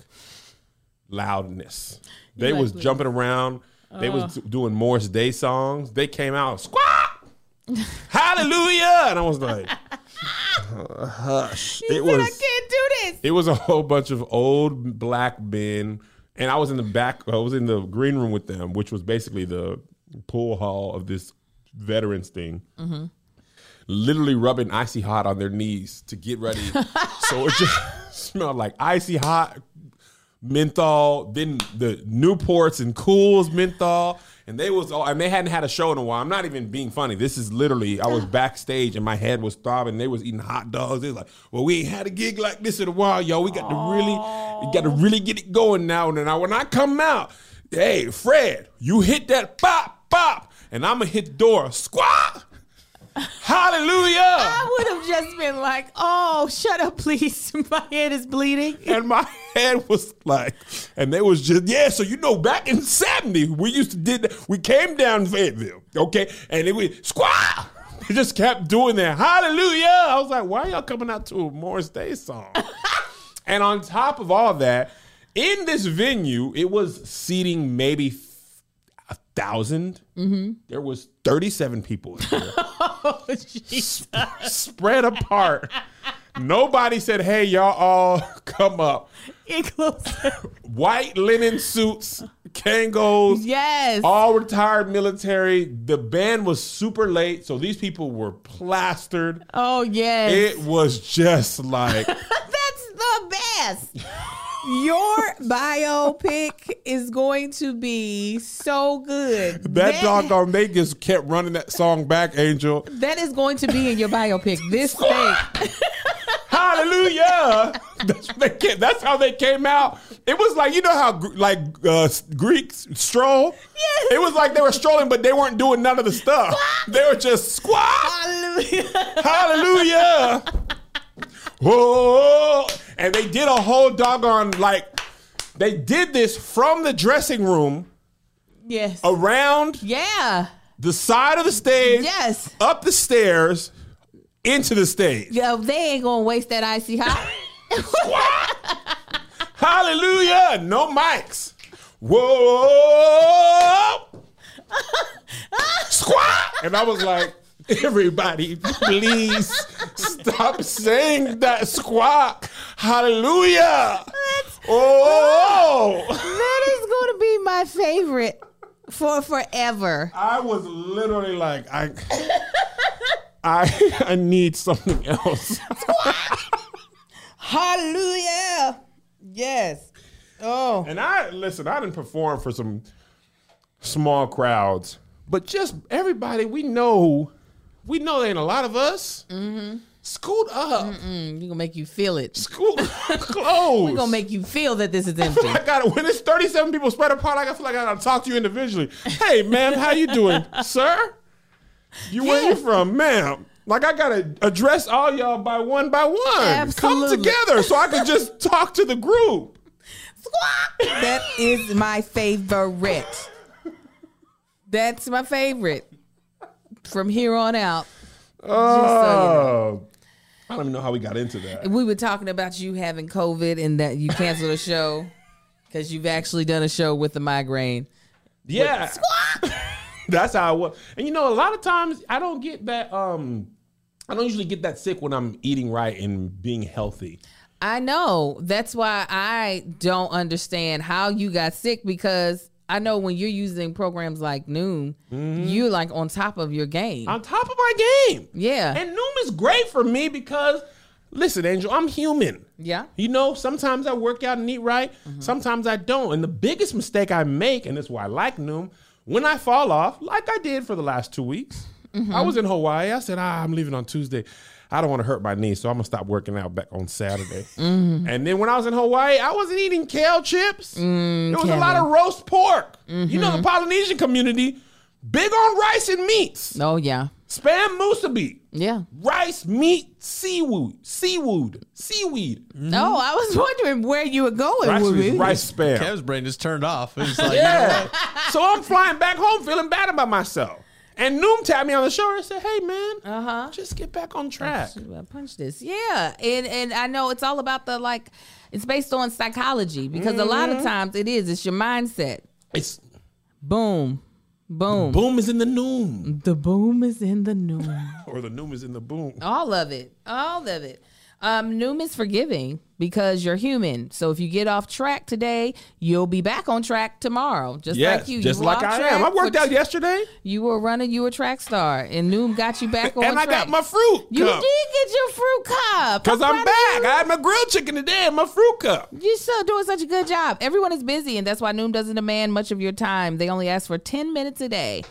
loudness. They was jumping around. They was uh. doing Morris Day songs. They came out squat, [laughs] hallelujah, and I was like, [laughs] hush. It I was can't do this. it was a whole bunch of old black men and I was in the back. I was in the green room with them, which was basically the pool hall of this veterans thing. Mm-hmm. Literally rubbing icy hot on their knees to get ready, [laughs] so it just smelled like icy hot menthol. Then the Newports and Cools menthol, and they was all, and they hadn't had a show in a while. I'm not even being funny. This is literally I was backstage and my head was throbbing. They was eating hot dogs. They was like, "Well, we ain't had a gig like this in a while, yo. We got to really, we got to really get it going now." And then I, when I come out, hey Fred, you hit that pop pop, and I'm gonna hit the door squat. Hallelujah. I would have just been like, "Oh, shut up, please. [laughs] My head is bleeding." and my head was like, and they was just yeah. So you know, back in '70, we used to did that. We came down Fayetteville, okay, and it was squaw. They just kept doing that. Hallelujah! I was like, why y'all coming out to a Morris Day song? [laughs] and on top of all that, in this venue, it was seating maybe a 1000 mm-hmm. There was 37 people in there [laughs] Oh, [laughs] Jesus. spread apart. Nobody said, "Hey, y'all all [laughs] come up." [laughs] White linen suits, Kangos, Yes. all retired military. The band was super late, so these people were plastered. oh, yes. It was just like That's the best. Your biopic is going to be so good. that doggone. They just kept running that song back, Angel. That is going to be in your biopic. This [laughs] thing. Hallelujah! That's, they came, that's how they came out. It was like you know how like uh, Greeks stroll. Yes. It was like they were strolling, but they weren't doing none of the stuff. They were just squat. Hallelujah. Hallelujah. [laughs] Whoa. And they did a whole doggone, like, they did this from the dressing room Yes. around Yeah. the side of the stage, Yes. up the stairs, into the stage. Yeah, they ain't gonna waste that icy hot. [laughs] [laughs] Hallelujah. No mics. Whoa. [laughs] Squat. And I was like, [laughs] everybody, please stop saying that squawk. Hallelujah. Oh. that is gonna be my favorite for forever. I was literally like, I I I need something else. Hallelujah. Yes. Oh. And I listen, I didn't perform for some small crowds, but just everybody we know, we know there ain't a lot of us. mhm Scoot up, Mm, we gonna make you feel it. scoot [laughs] close. we gonna make you feel that this is empty. [laughs] I got it. When it's 37 people spread apart, I feel like I gotta talk to you individually. Hey, ma'am, how you doing, [laughs] sir? You where you from, ma'am? Like I gotta address all y'all by one by one. Absolutely. Come together so I can just talk to the group. Squawk. that is my favorite. That's my favorite. From here on out. so you Oh, I don't even know how we got into that. We were talking about you having COVID and that you canceled a show [laughs] because you've actually done a show with the migraine. Yeah, [laughs] that's how I was. And you know, a lot of times I don't get that. Um, I don't usually get that sick when I'm eating right and being healthy. I know. That's why I don't understand how you got sick because I know when you're using programs like Noom, mm-hmm. you're like on top of your game. On top of my game. yeah. And Noom is great for me because, listen, Angel, I'm human. yeah. You know, sometimes I work out and eat right, mm-hmm. sometimes I don't. And the biggest mistake I make, and that's why I like Noom, when I fall off, like I did for the last two weeks, mm-hmm. I was in Hawaii. I said, ah, I'm leaving on Tuesday. I don't want to hurt my knee, so I'm gonna stop working out back on Saturday. Mm-hmm. And then when I was in Hawaii, I wasn't eating kale chips. Mm, there was a lot of roast pork. You know, the mm-hmm. Polynesian community, big on rice and meats. Oh, yeah. Spam musubi, Yeah. rice, meat, seaweed, seaweed, seaweed. No, I was wondering where you were going Rice, with was it. rice spam. Kev's brain just turned off. It was like, you know Yeah. so I'm flying back home feeling bad about myself. And Noom tapped me on the shoulder and said, "Hey man, Uh-huh. just get back on track." Well, Punch this, yeah, and and I know it's all about the like, it's based on psychology because a lot Mm-hmm. of times it is. It's your mindset. It's Boom, boom. boom is in the Noom, The boom is in the noom. [laughs] or the Noom is in the boom. all of it, all of it. Um, noom is forgiving. Because you're human. So if you get off track today, you'll be back on track tomorrow. Just Yes, like you. just you like I track am. I worked out yesterday, You were running. You were a track star, and Noom got you back [laughs] on track. and I got my fruit You cup did get your fruit cup because I'm of back. I had my grilled chicken today and my fruit cup. You're still doing such a good job. Everyone is busy, and that's why Noom doesn't demand much of your time. They only ask for 10 minutes a day.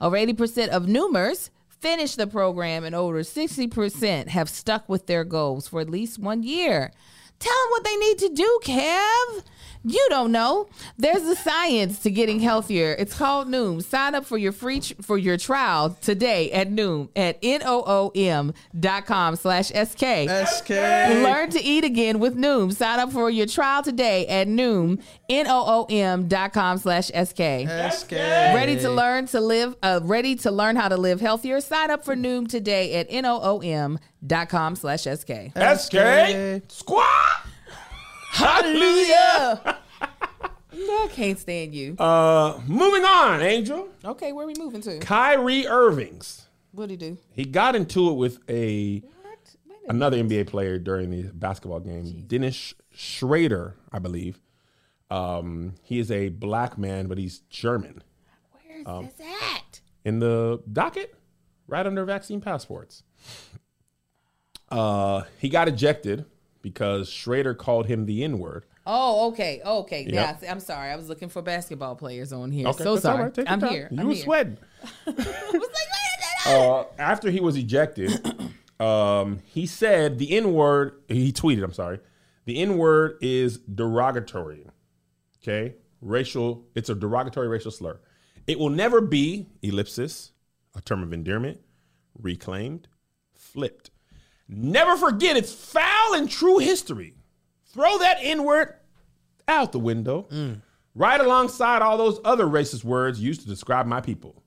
Over 80% of Noomers finish the program, and over 60% have stuck with their goals for at least one year. Tell them what they need to do, Kev. You don't know. There's a science to getting healthier. It's called Noom. Sign up for your free tr- for your trial today at Noom at N-O-O-M dot com slash S-K. SK. Learn to eat again with Noom. Sign up for your trial today at Noom, N-O-O-M dot com slash S-K. SK. Ready to learn to live, uh, ready to learn how to live healthier? Sign up for Noom today at N-O-O-M dot com slash S-K. SK squad. Hallelujah. [laughs] No, I can't stand you. Uh, moving on, Angel. Okay, where are we moving to? Kyrie Irving's. What'd he do? He got into it with a What? Wait a minute. another NBA player during the basketball game, Dennis Schrader, I believe. Um, he is a black man, but he's German. Where's Um, this at? In the docket, right under vaccine passports. Uh, he got ejected because Schrader called him the N word. Oh, okay, okay. Yeah, I'm sorry. I was looking for basketball players on here. Okay, so sorry. right. I'm time. here. You I'm were here. sweating. [laughs] I was like, wait a minute. uh, after he was ejected, [clears throat] um, he said the N word. He tweeted, "I'm sorry, the N word is derogatory. Okay, racial. It's a derogatory racial slur. It will never be ellipsis, a term of endearment, reclaimed, flipped. Never forget it's foul in true history. Throw that N word out the window." Right alongside all those other racist words used to describe my people.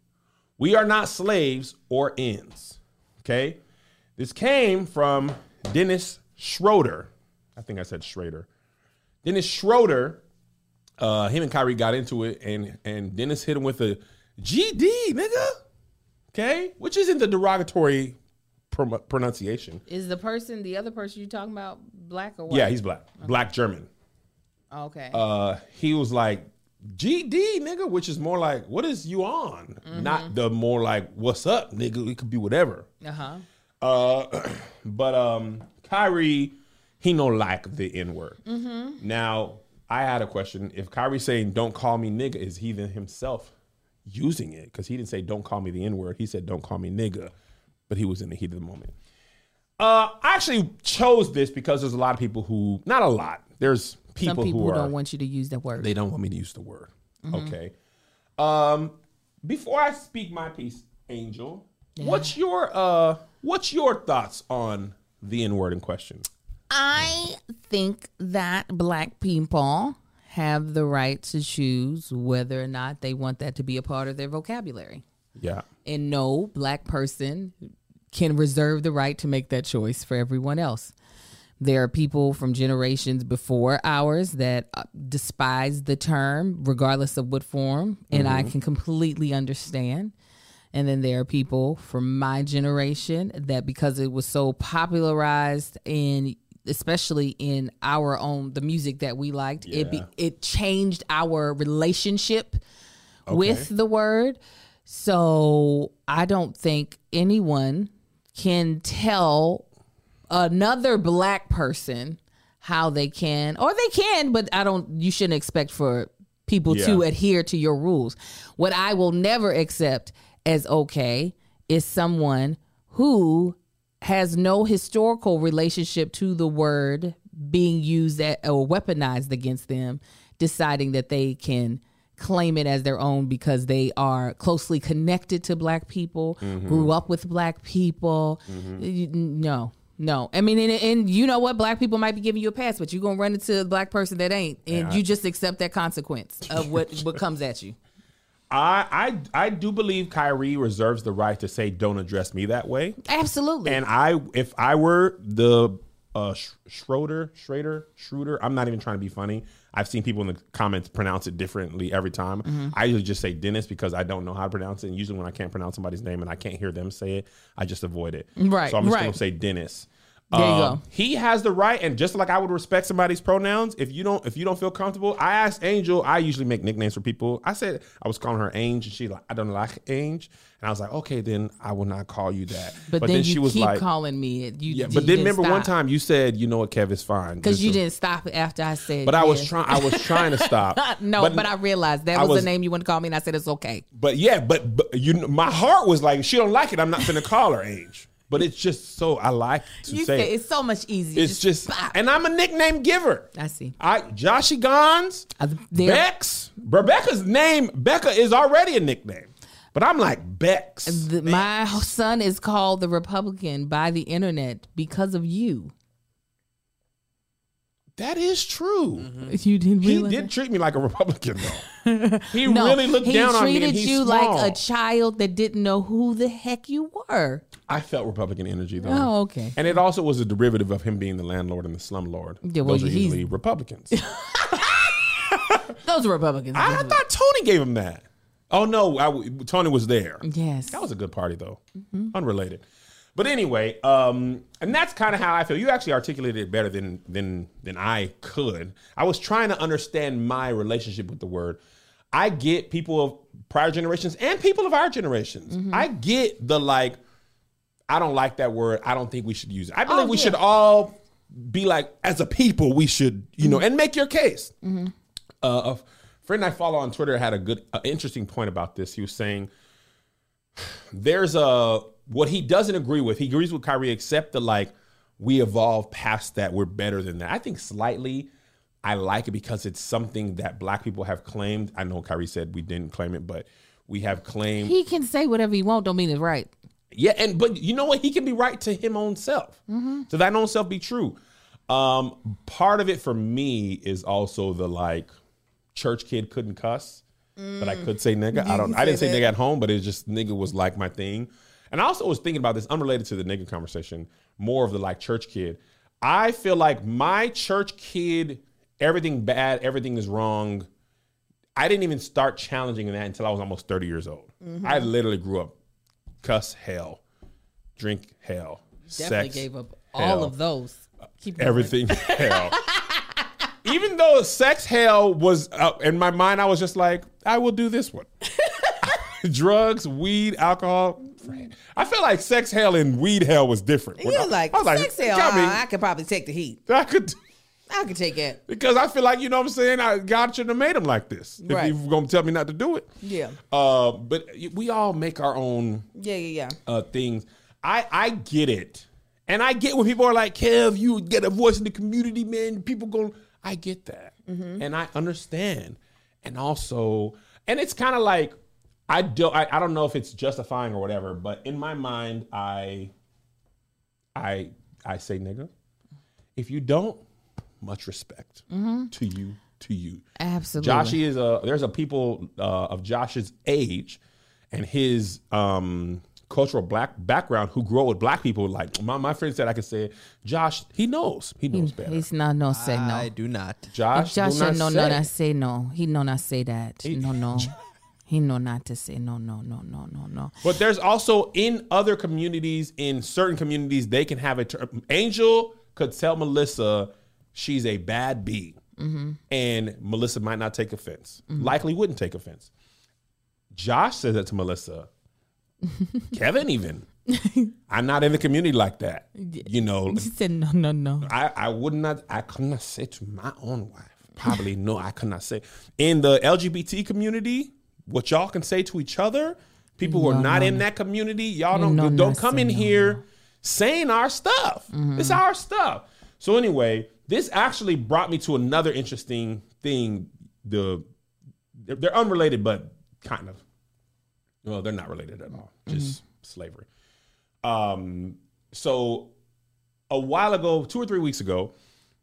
We are not slaves or ends. Okay? This came from Dennis Schroder. I think I said Schrader. Dennis Schroder, uh, him and Kyrie got into it, and and Dennis hit him with a GD, nigga. Okay? Which isn't the derogatory pronunciation. Is the person, the other person you talking about, black or white? Yeah, he's black. Black German. okay. uh, he was like, GD, nigga, which is more like, what is you on? Not the more like, what's up, nigga? It could be whatever. Uh huh. [clears throat] Uh, but um, Kyrie, he no like the N word. Now, I had a question. If Kyrie saying, don't call me nigga, is he then himself using it? Because he didn't say, don't call me the N word. He said, don't call me nigga. But he was in the heat of the moment. Uh, I actually chose this because there's a lot of people who, not a lot, there's people, Some people who are, don't want you to use that word. they don't want me to use the word. Okay. Um, before I speak my piece, Angel, what's your uh, what's your thoughts on the N word in question? I think that black people have the right to choose whether or not they want that to be a part of their vocabulary. Yeah. And no black person can reserve the right to make that choice for everyone else. There are people from generations before ours that uh, despise the term, regardless of what form, and I can completely understand. And then there are people from my generation that because it was so popularized in especially in our own the music that we liked, it be, it changed our relationship with the word. So I don't think anyone can tell another black person how they can or they can but i don't you shouldn't expect for people to adhere to your rules. What i will never accept as okay is someone who has no historical relationship to the word being used at, or weaponized against them deciding that they can claim it as their own because they are closely connected to black people grew up with black people. You- no no. I mean and, and you know what? Black people might be giving you a pass but you're gonna run into a black person that ain't and you just accept that consequence of what what comes at you. I I I do believe Kyrie reserves the right to say, "Don't address me that way." absolutely. And I, if I were the uh, Sch- Schroder, Schrader, Schroder, I'm not even trying to be funny. I've seen people in the comments pronounce it differently every time. Mm-hmm. I usually just say Dennis because I don't know how to pronounce it. And usually when I can't pronounce somebody's name and I can't hear them say it, I just avoid it. Right, So I'm just right. going to say Dennis. There you Uh, go. He has the right, and just like I would respect somebody's pronouns, if you don't, if you don't feel comfortable, I asked Angel. I usually make nicknames for people. I said I was calling her Ange, and she like I don't like Ange, and I was like, okay, then I will not call you that. But, then, she was like, keep calling me. You, yeah. you But then remember one time you said, you know what, Kev is fine because you didn't stop after I said. But I was trying. I was trying to stop. [laughs] no, but, I realized that was, was- the name you want to call me, and I said it's okay. But yeah, but, but you, my heart was like, she don't like it. I'm not gonna call her Ange. But it's just so I like to You say. it. it's so much easier. It's just, bop. and I'm a nickname giver. I see. I Joshy Gons, Bex, Rebecca's name Becca is already a nickname, but I'm like Bex. The- my son is called the Republican by the internet because of you. That is true. You didn't He did [laughs] treat me like a Republican though. [laughs] He No, really looked down on me. He treated you small. like a child that didn't know who the heck you were. I felt Republican energy though. Oh, okay. And it also was a derivative of him being the landlord and the slumlord. Yeah, well, Those are usually Republicans. [laughs] Those are Republicans. I, I thought Tony gave him that. Oh no, I, Tony was there. yes. That was a good party though. Mm-hmm. Unrelated. But anyway, um, and that's kind of how I feel. You actually articulated it better than than than I could. I was trying to understand my relationship with the word. I get people of prior generations and people of our generations. Mm-hmm. I get the like, I don't like that word. I don't think we should use it. I believe Oh, we yeah. should all be like, as a people, we should, you Mm-hmm. know, and make your case. Uh, a friend I follow on Twitter had a good, uh, interesting point about this. He was saying [sighs] there's a what he doesn't agree with. He agrees with Kyrie, except the like we evolved past that. We're better than that. I think slightly. I like it because it's something that Black people have claimed. I know Kyrie said we didn't claim it, but we have claimed. he can say whatever he want. Don't mean it's right. Yeah, and but you know what? He can be right to him own self. To that own self be true. Um, part of it for me is also the like church kid couldn't cuss, but I could say nigga. I [laughs] don't. I didn't say nigga at home, but it just nigga was like my thing. And I also was thinking about this unrelated to the nigga conversation, more of the like church kid. I feel like my church kid, everything bad, everything is wrong. I didn't even start challenging that until I was almost 30 years old. I literally grew up cuss hell, drink hell, Definitely sex, gave up hell, all of those. Keep going. everything [laughs] hell. Even though sex hell was uh, in my mind, I was just like, I will do this one. Drugs, weed, alcohol. I feel like sex hell and weed hell was different. You're like, I was sex hell. uh, I could probably take the heat. [laughs] I could. I could take it. Because I feel like, you know what I'm saying? I, God shouldn't have made him like this. If Right. going to tell me not to do it. Yeah. Uh, but we all make our own Yeah, yeah, yeah. uh, things. I, I get it. And I get when people are like, Kev, you get a voice in the community, man. People go, I get that. And I understand. And also, and it's kind of like, I don't, I, I don't know if it's justifying or whatever, but in my mind, I, I, I say nigga. If you don't, much respect to you, to you. Absolutely. Joshy is a there's a people uh, of Josh's age and his um cultural black background who grow with black people like my, my friend said I could say it. Josh he knows he knows better. He's not no say no. I do not. Josh, Josh do said not no, no, say. not say no. He no not say that. no, no. [laughs] He know not to say no, no, no, no, no, no. But there's also in other communities, in certain communities, they can have a term. Angel could tell Melissa she's a bad bee, Mm-hmm. and Melissa might not take offense. Likely wouldn't take offense. Josh says that to Melissa. [laughs] Kevin even. [laughs] I'm not in the community like that. You know, He said no, no, no. I, I would not I could not say to my own wife. Probably no, I could not say. In the LGBT community, what y'all can say to each other, people who are No, not no, in that community, y'all don't no, don't come in here saying our stuff. Mm-hmm. It's our stuff. So anyway, this actually brought me to another interesting thing. The they're, they're unrelated, but kind of. Well, they're not related at all. Mm-hmm. Just slavery. Um, so a while ago, two or three weeks ago,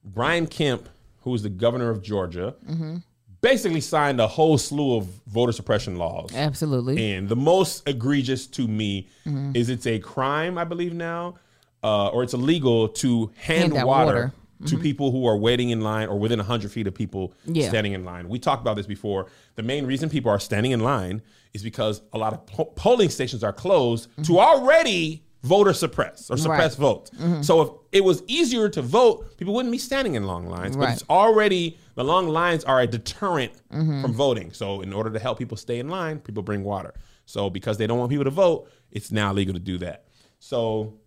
Brian Kemp, who is the governor of Georgia, mm-hmm. Basically signed a whole slew of voter suppression laws. Absolutely. And the most egregious to me mm-hmm. is it's a crime, I believe now, uh, or it's illegal to hand, Hand water, water. to mm-hmm. people who are waiting in line or within 100 feet of people Yeah. standing in line. We talked about this before. The main reason people are standing in line is because a lot of po- polling stations are closed to mm-hmm. already voter suppress or suppress votes. So if it was easier to vote, people wouldn't be standing in long lines. But it's already the long lines are a deterrent from voting. So in order to help people stay in line, people bring water. So because they don't want people to vote, it's now legal to do that. So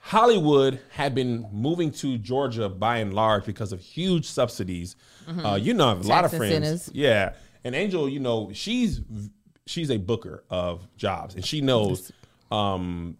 Hollywood had been moving to Georgia by and large because of huge subsidies. Uh, you know, I have a lot of friends. Yeah, and Angel, you know, she's she's a booker of jobs, and she knows. Um,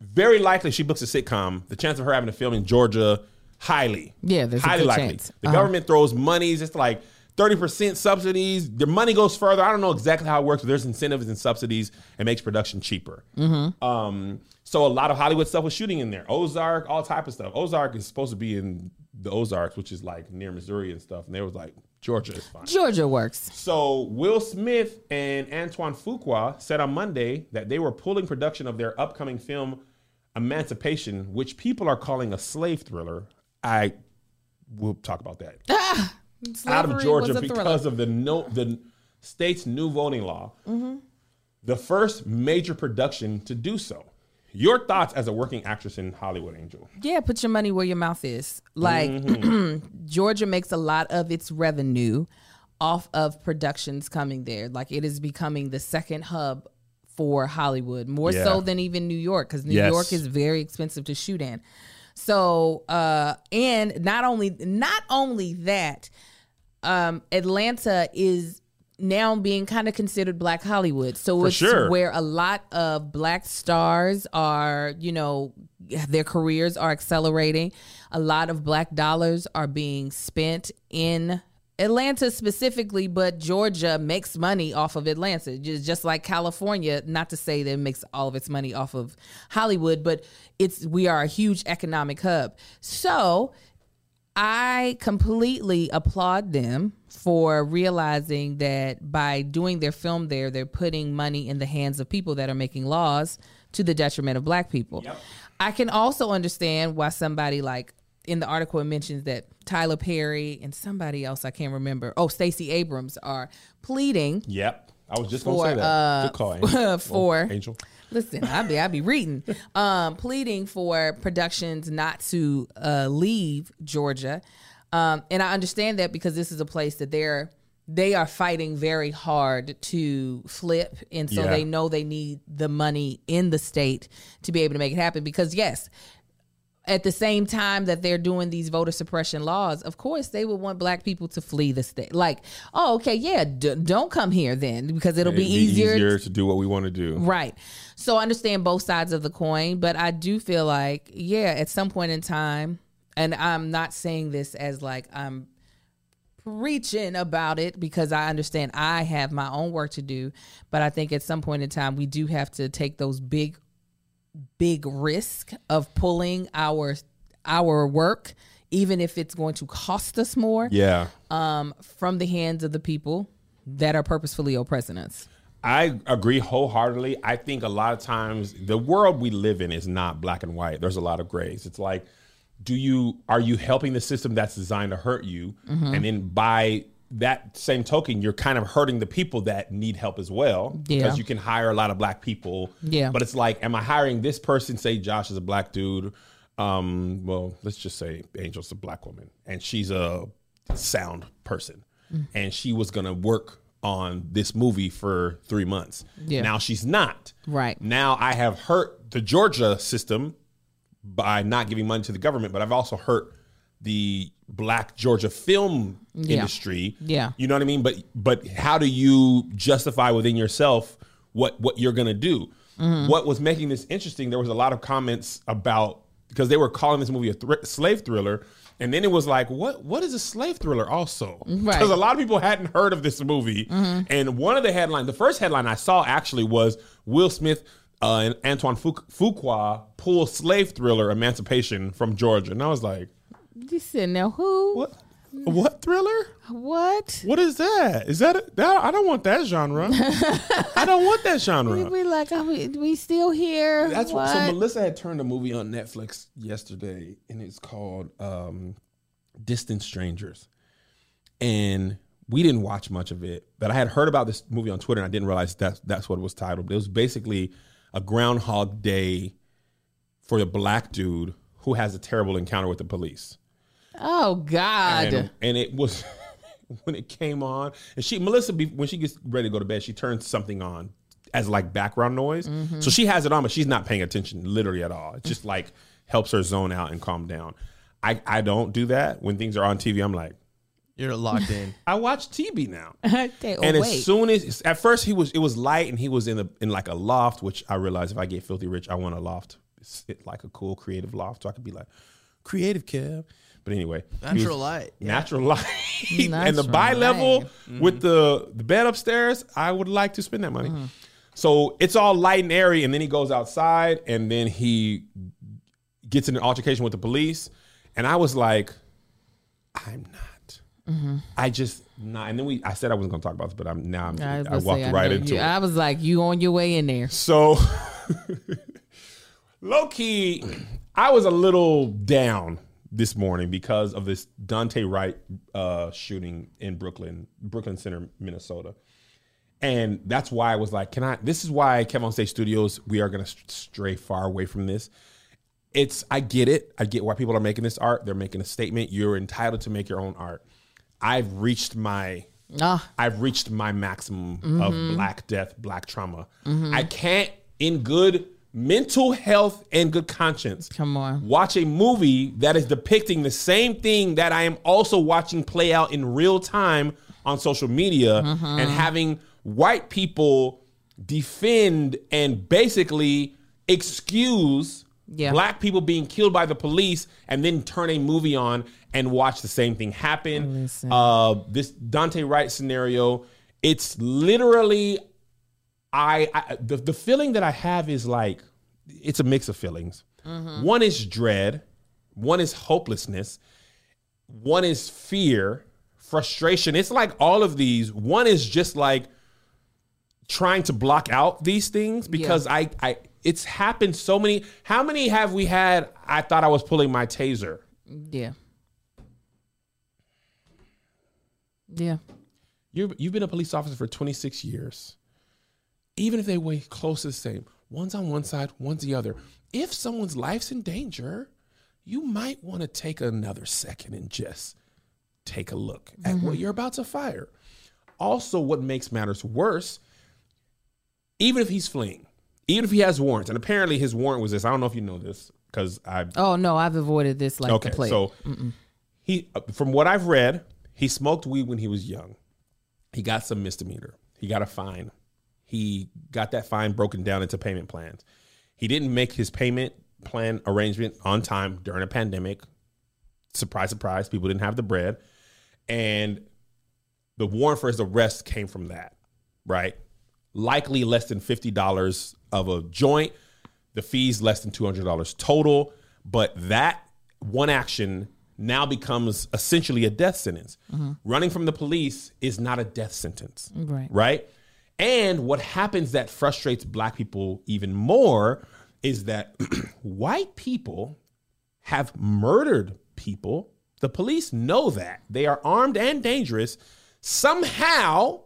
very likely, she books a sitcom. The chance of her having to film in Georgia, highly, Yeah, there's a highly likely. chance. The Uh-huh. government throws monies. It's like. 30% subsidies. The money goes further. I don't know exactly how it works, but there's incentives and subsidies. It makes production cheaper. Mm-hmm. Um, so a lot of Hollywood stuff was shooting in there. Ozark, all type of stuff. Ozark is supposed to be in the Ozarks, which is like near Missouri and stuff. And they was like, Georgia is fine. Georgia works. So Will Smith and Antoine Fuqua said on Monday that they were pulling production of their upcoming film Emancipation, which people are calling a slave thriller. I will talk about that. [laughs] out of Georgia was a thriller. because of the no the state's new voting law. Mm-hmm. The first major production to do so. Your thoughts as a working actress in Hollywood, Angel? Yeah, put your money where your mouth is. Like Mm-hmm. [clears throat] Georgia makes a lot of its revenue off of productions coming there. Like it is becoming the second hub for Hollywood, more Yeah. so than even New York, because New Yes. York is very expensive to shoot in. So, uh, and not only not only that, um, Atlanta is now being kind of considered Black Hollywood. So For it's sure. where a lot of Black stars are, you know, their careers are accelerating. A lot of Black dollars are being spent in Atlanta specifically, but Georgia makes money off of Atlanta, just, just like California. Not to say that it makes all of its money off of Hollywood, but it's we are a huge economic hub. So I completely applaud them for realizing that by doing their film there, they're putting money in the hands of people that are making laws to the detriment of black people. I can also understand why somebody like in the article it mentions that Tyler Perry and somebody else I can't remember. Oh, Stacey Abrams are pleading Yep. I was just gonna say that. uh, Good call, Angel. [laughs] for Oh, Angel. Listen, I be I be reading, [laughs] um, pleading for productions not to uh, leave Georgia, um, and I understand that because this is a place that they're they are fighting very hard to flip, and so Yeah. they know they need the money in the state to be able to make it happen. Because yes, at the same time that they're doing these voter suppression laws, of course they would want black people to flee the state. Like, oh, okay, yeah, d- don't come here then because it'll be, It'd easier to do what we want to do. Right. So I understand both sides of the coin, but I do feel like, yeah, at some point in time, and I'm not saying this as like I'm preaching about it because I understand I have my own work to do, but I think at some point in time we do have to take those big big risk of pulling our our work even if it's going to cost us more Yeah. um from the hands of the people that are purposefully oppressing us. I agree wholeheartedly. I think a lot of times the world we live in is not black and white. There's a lot of grays. It's like, do you are you helping the system that's designed to hurt you, Mm-hmm. and then by that same token, you're kind of hurting the people that need help as well Yeah. because you can hire a lot of black people. Yeah. but it's like, am I hiring this person? Say Josh is a black dude. Um, well, let's just say Angel's a black woman, and she's a sound person, Mm. and she was gonna work on this movie for three months. Yeah. Now she's not. Right. Now I have hurt the Georgia system by not giving money to the government, but I've also hurt the black Georgia film Yeah. industry. Yeah. You know what I mean? But but how do you justify within yourself what what you're gonna do? Mm-hmm. What was making this interesting? There was a lot of comments about because they were calling this movie a thr- slave thriller, and then it was like, what what is a slave thriller? Also, Right. because a lot of people hadn't heard of this movie, and one of the headlines, the first headline I saw actually was Will Smith. Uh, and Antoine Fuqua pull slave thriller Emancipation from Georgia, and I was like, You said now who? "What? What thriller? What? What is that? Is that, a, that I don't want that genre. [laughs] I don't want that genre. We genre. be like, are we, we still here? That's what? what. So Melissa had turned a movie on Netflix yesterday, and it's called um, Distant Strangers. And we didn't watch much of it, but I had heard about this movie on Twitter, and I didn't realize that's that's what it was titled. It was basically a Groundhog Day for the black dude who has a terrible encounter with the police. Oh God. And, and it was [laughs] when it came on, and she Melissa when she gets ready to go to bed, she turns something on as like background noise. Mm-hmm. So she has it on, but she's not paying attention literally at all. It just like helps her zone out and calm down. I I don't do that when things are on TV. I'm like. You're locked in. [laughs] I watch TV now. [laughs] Okay, and wait. as soon as at first he was it was light and he was in a in like a loft, which I realized if I get filthy rich, I want a loft, sit like a cool creative loft, so I could be like creative Kev. But anyway, he was- Natural light. Yeah. natural light, [laughs] and the Natural bi level light. with mm-hmm. the the bed upstairs. I would like to spend that money. Mm-hmm. So it's all light and airy, and then he goes outside, and then he gets in an altercation with the police, and I was like, I'm not. Mm-hmm. I just not. And then we, I said I wasn't going to talk about this, but I'm now. I'm, I, I, walked say, right know into you- it. I was like, you on your way in there. So, [laughs] low key, I was a little down this morning because of this Daunte Wright uh, shooting in Brooklyn, Brooklyn Center, Minnesota. And that's why I was like, can I? This is why Kevin on Stage Studios, we are going to stray far away from this. It's, I get it. I get why people are making this art. They're making a statement. You're entitled to make your own art. I've reached my Ah, I've reached my maximum Mm-hmm. of black death, black trauma. I can't, in good mental health and good conscience, come on. watch a movie that is depicting the same thing that I am also watching play out in real time on social media Mm-hmm. and having white people defend and basically excuse Yeah. black people being killed by the police and then turn a movie on and watch the same thing happen. Uh, this Daunte Wright scenario, it's literally I, I the, the feeling that I have is like it's a mix of feelings. Mm-hmm. One is dread, one is hopelessness, one is fear, frustration. It's like all of these. One is just like trying to block out these things because I I it's happened so many. How many have we had? I thought I was pulling my taser. Yeah. Yeah. you you've been a police officer for 26 years. Even if they weigh close to the same, one's on one side, one's the other. If someone's life's in danger, you might want to take another second and just take a look at what you're about to fire. Also, what makes matters worse, even if he's fleeing, even if he has warrants, and apparently his warrant was this. I don't know if you know this because I Oh no, I've avoided this like okay. the plague. So he, uh, from what I've read, he smoked weed when he was young. He got some misdemeanor. He got a fine. He got that fine broken down into payment plans. He didn't make his payment plan arrangement on time during a pandemic. Surprise, surprise, people didn't have the bread. And the warrant for his arrest came from that, right? Likely less than $50 of a joint, the fees less than $200 total. But that one action now becomes essentially a death sentence. Mm-hmm. Running from the police is not a death sentence right. right? And what happens that frustrates black people even more is that [clears throat] white people have murdered people. The police know that. They are armed and dangerous. Somehow,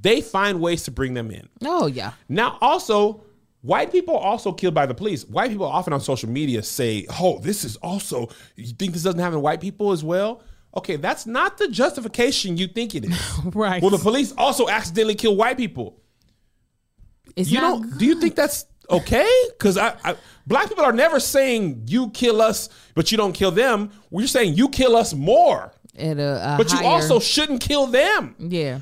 they find ways to bring them in. Oh yeah. Now, also, white people are also killed by the police. White people often on social media say, oh, this is also, you think this doesn't happen to white people as well? Okay, that's not the justification you think it is. [laughs] Right. Well, the police also accidentally kill white people. It's You don't? Do you think that's okay? Because I, I, black people are never saying you kill us, but you don't kill them. We're saying you kill us more, at a, a but you also shouldn't kill them. yeah.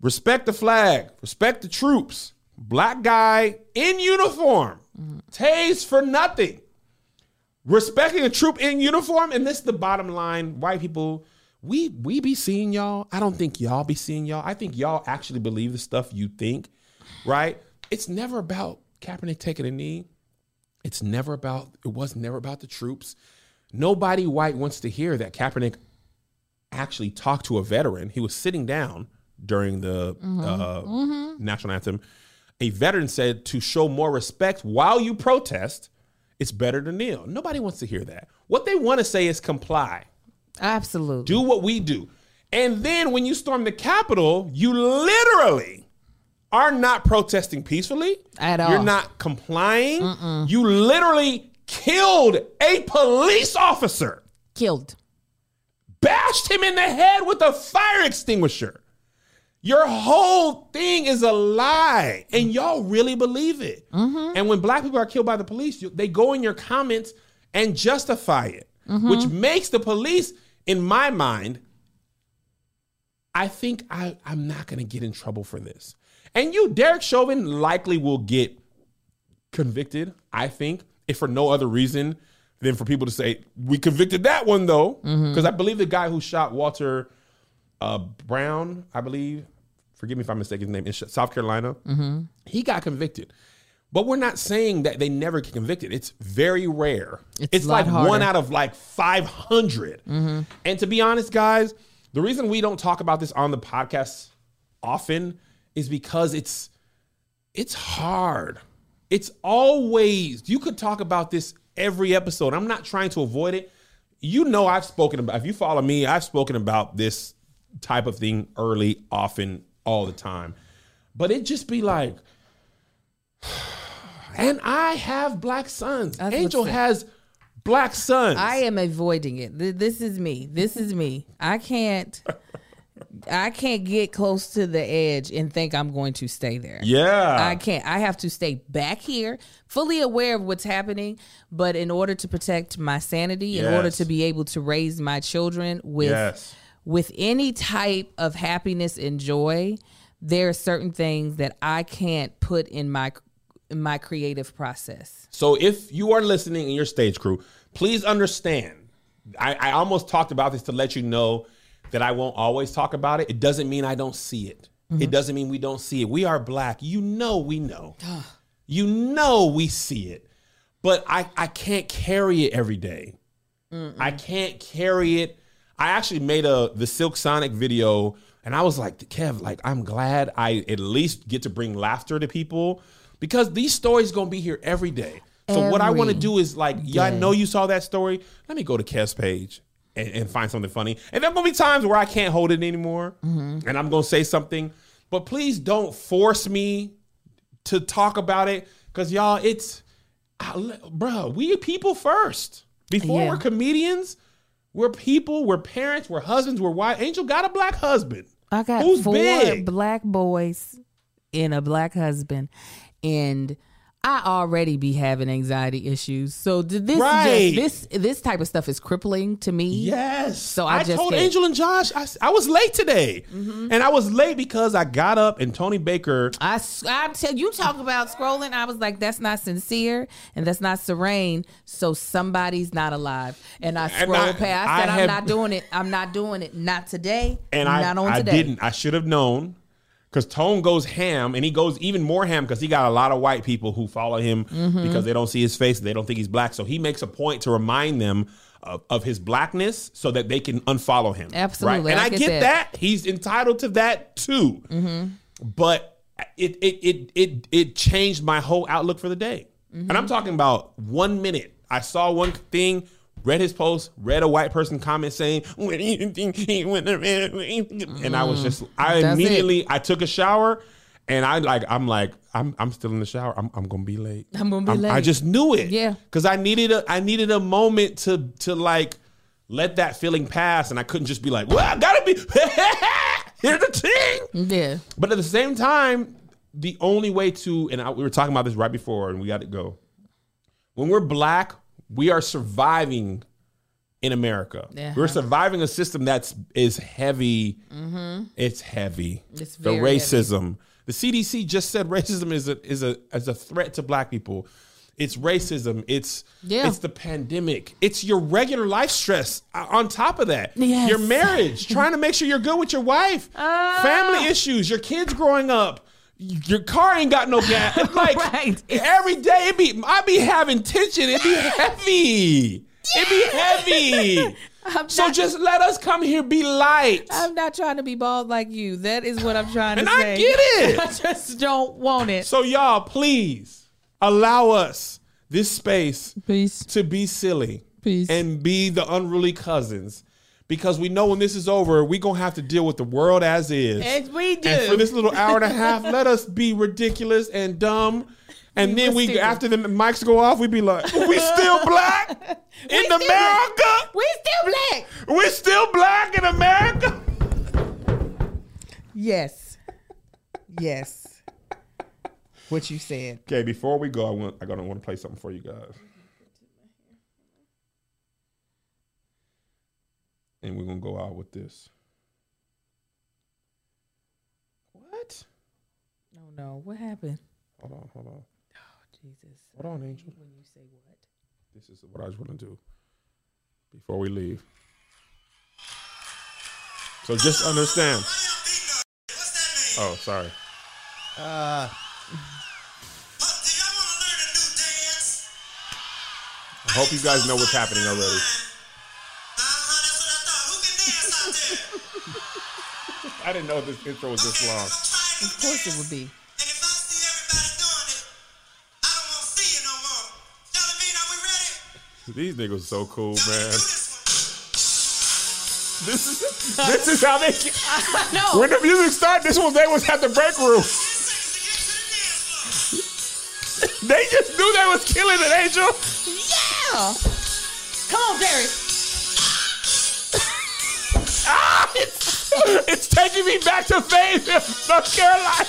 Respect the flag. Respect the troops. Black guy in uniform. Mm-hmm. Tase for nothing. Respecting a troop in uniform, and this is the bottom line. White people, we we be seeing y'all. I don't think y'all be seeing y'all. I think y'all actually believe the stuff you think, right? It's never about Kaepernick taking a knee. It's never about. It was never about the troops. Nobody white wants to hear that Kaepernick actually talked to a veteran. He was sitting down during the uh, national anthem. A veteran said to show more respect while you protest, it's better to kneel. Nobody wants to hear that. What they want to say is comply, Absolutely. do what we do. And then when you storm the Capitol, you literally are not protesting peacefully At all. You're not complying. You literally killed a police officer, Killed. bashed him in the head with a fire extinguisher. Your whole thing is a lie, and mm. y'all really believe it. Mm-hmm. And when black people are killed by the police, they go in your comments and justify it, mm-hmm. which makes the police, in my mind, I think I, I'm not going to get in trouble for this. And you, Derek Chauvin, likely will get convicted, I think, if for no other reason than for people to say, we convicted that one, though. Mm-hmm. Because I believe the guy who shot Walter uh, Brown, I believe, forgive me if I'm mistaken his name, in South Carolina, he got convicted. But we're not saying that they never get convicted. It's very rare. It's It's, like one out of like 500. And to be honest, guys, the reason we don't talk about this on the podcast often is because it's it's hard. It's always you could talk about this every episode. I'm not trying to avoid it. You know I've spoken about if you follow me, I've spoken about this type of thing early, often, all the time. But it just be like [sighs] and I have black sons. Angel has black sons. I am avoiding it. This is me. This is me. I can't. I can't get close to the edge and think I'm going to stay there. yeah. I can't. I have to stay back here, fully aware of what's happening, but in order to protect my sanity, in order to be able to raise my children with Yes. With any type of happiness and joy, there are certain things that I can't put in my in my creative process. So if you are listening in your stage crew, please understand. I, I almost talked about this to let you know that I won't always talk about it. It doesn't mean I don't see it. It mm-hmm. doesn't mean we don't see it. We are black. You know we know. [sighs] you know we see it. But I, I can't carry it every day. I can't carry it. I actually made a the Silk Sonic video and I was like, Kev, like I'm glad I at least get to bring laughter to people because these stories gonna be here every day. So what I want to do is like, yeah, I know you saw that story. Let me go to Kev's page and, and find something funny. And there gonna be times where I can't hold it anymore, mm-hmm. and I'm gonna say something. But please don't force me to talk about it because y'all, it's, I- bro, we people first before Yeah. we're comedians. We're people, we're parents, we're husbands, we're wives. Angel got a black husband. I got Who's four big? black boys and a black husband, and I already be having anxiety issues. So th- this Right. just this this type of stuff is crippling to me. Yes. So I I, just told can't- Angel and Josh I was late today, mm-hmm. and I was late because I got up and Tony Baker. I I tell you talk about scrolling. I was like, that's not sincere and that's not serene. So somebody's not alive. And I scroll I- past I that. I'm not doing it. I'm not doing it. Not today. and I, not on I today. didn't. I should have known because Tone goes ham, and he goes even more ham because he got a lot of white people who follow him Mm-hmm. because they don't see his face, they don't think he's black. So he makes a point to remind them of, of his blackness so that they can unfollow him. Absolutely, and I I, get get, that. that. He's entitled to that too. But it it it it it changed my whole outlook for the day. And I'm talking about one minute. I saw one thing, read his post, read a white person comment saying, "What do you think he went around?" And I was just, I mm, That's it. immediately, I took a shower, and I like, I'm like, I'm, I'm still in the shower. I'm, I'm gonna be late. I'm gonna be I late. just knew it. Yeah. because I needed a, I needed a moment to, to like, let that feeling pass, and I couldn't just be like, well, I gotta be. [laughs] Here's the thing. Yeah. But at the same time, the only way to, and I, we were talking about this right before, and we got to go. When we're black, we are surviving in America. Yeah. We're surviving a system that's is heavy. It's heavy. Mm-hmm. It's the racism. The CDC just said racism is a is a as a threat to black people. It's racism. It's Yeah. it's the pandemic. It's your regular life stress uh, on top of that. Yes. Your marriage, trying to make sure you're good with your wife. Ah. Family issues, your kids growing up. Your car ain't got no gas. It's [laughs] like Right. every day it be I be having tension. It be [laughs] heavy. It be heavy. [laughs] So just let us come here be light. I'm not trying to be bald like you. That is what I'm trying And to I say. And I get it. I just don't want it. So y'all, please allow us this space Peace. to be silly Peace. and be the unruly cousins. Because we know when this is over, we're gonna have to deal with the world as is. As we do. And for this little hour and a half, let us be [laughs] ridiculous and dumb And We then we stupid. after the mics go off, we be like, "We [laughs] still black in We America? black. We still black. We're still black in America." Yes. Yes. What you said. Okay, before we go, I want I gonna want to play something for you guys. And we're gonna go out with this. What? No, no. What happened? Hold on, hold on. Oh, Jesus. Hold on, Angel. When you say what? This is what I was gonna do before we leave. So just understand. Oh, sorry. Uh, I hope you guys know what's happening already. I didn't know this intro was this long. Of course it would be. These niggas so cool, man. This is this is how they [laughs] No. when the music started. This was they was at the break room. They just knew they was killing it, Angel. Yeah. Come on, Jerry. [laughs] it's, taking me back to Fayetteville, North Carolina.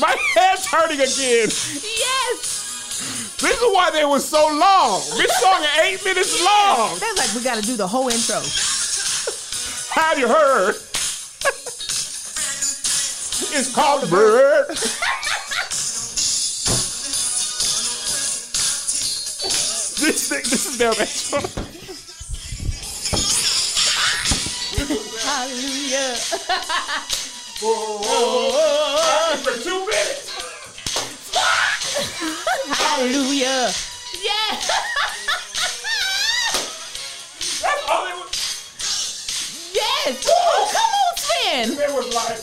My head's hurting again. Yes. This is why they was so long. This song is eight minutes long. That's like we got to do the whole intro. Have you heard? It's called bird. [laughs] this this is their intro. Hallelujah. For two minutes. Hallelujah. Yeah. That's all it was. Yes. Oh, come on, Sven. It was like.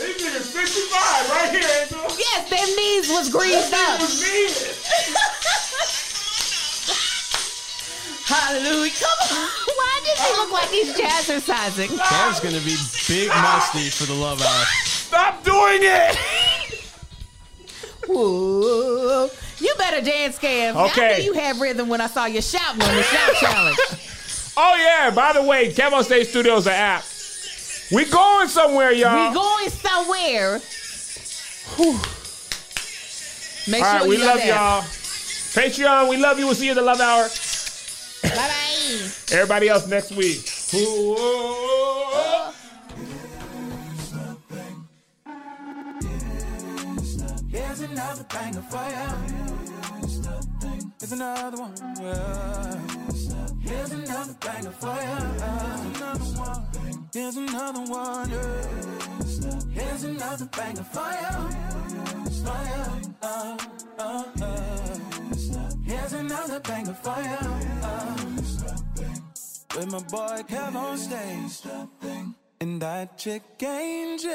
These niggas 55 right here, Angel. Yes, them knees was greased up. was. [laughs] Hallelujah. Come on. [laughs] Why does he look like he's jazzercising? Cam's gonna be big musty for the love hour. Stop doing it. Whoa. You better dance, Cam. I Okay. knew you had rhythm when I saw you shouting on the shout [laughs] challenge. Oh yeah, by the way, Kevo State Studios are app. We going somewhere, y'all. We going somewhere. Make All sure right, we love y'all. Patreon, we love you. We'll see you in the love hour. Bye bye. Everybody else next week. Ooh. Here's another banger for you. Here's another one. Yeah. Here's another banger for you. Here's another one. Yeah. Here's another banger for you. For you. Uh, uh, uh. Here's another bang for you. Uh. With my boy Kev on stage. And that chick angel.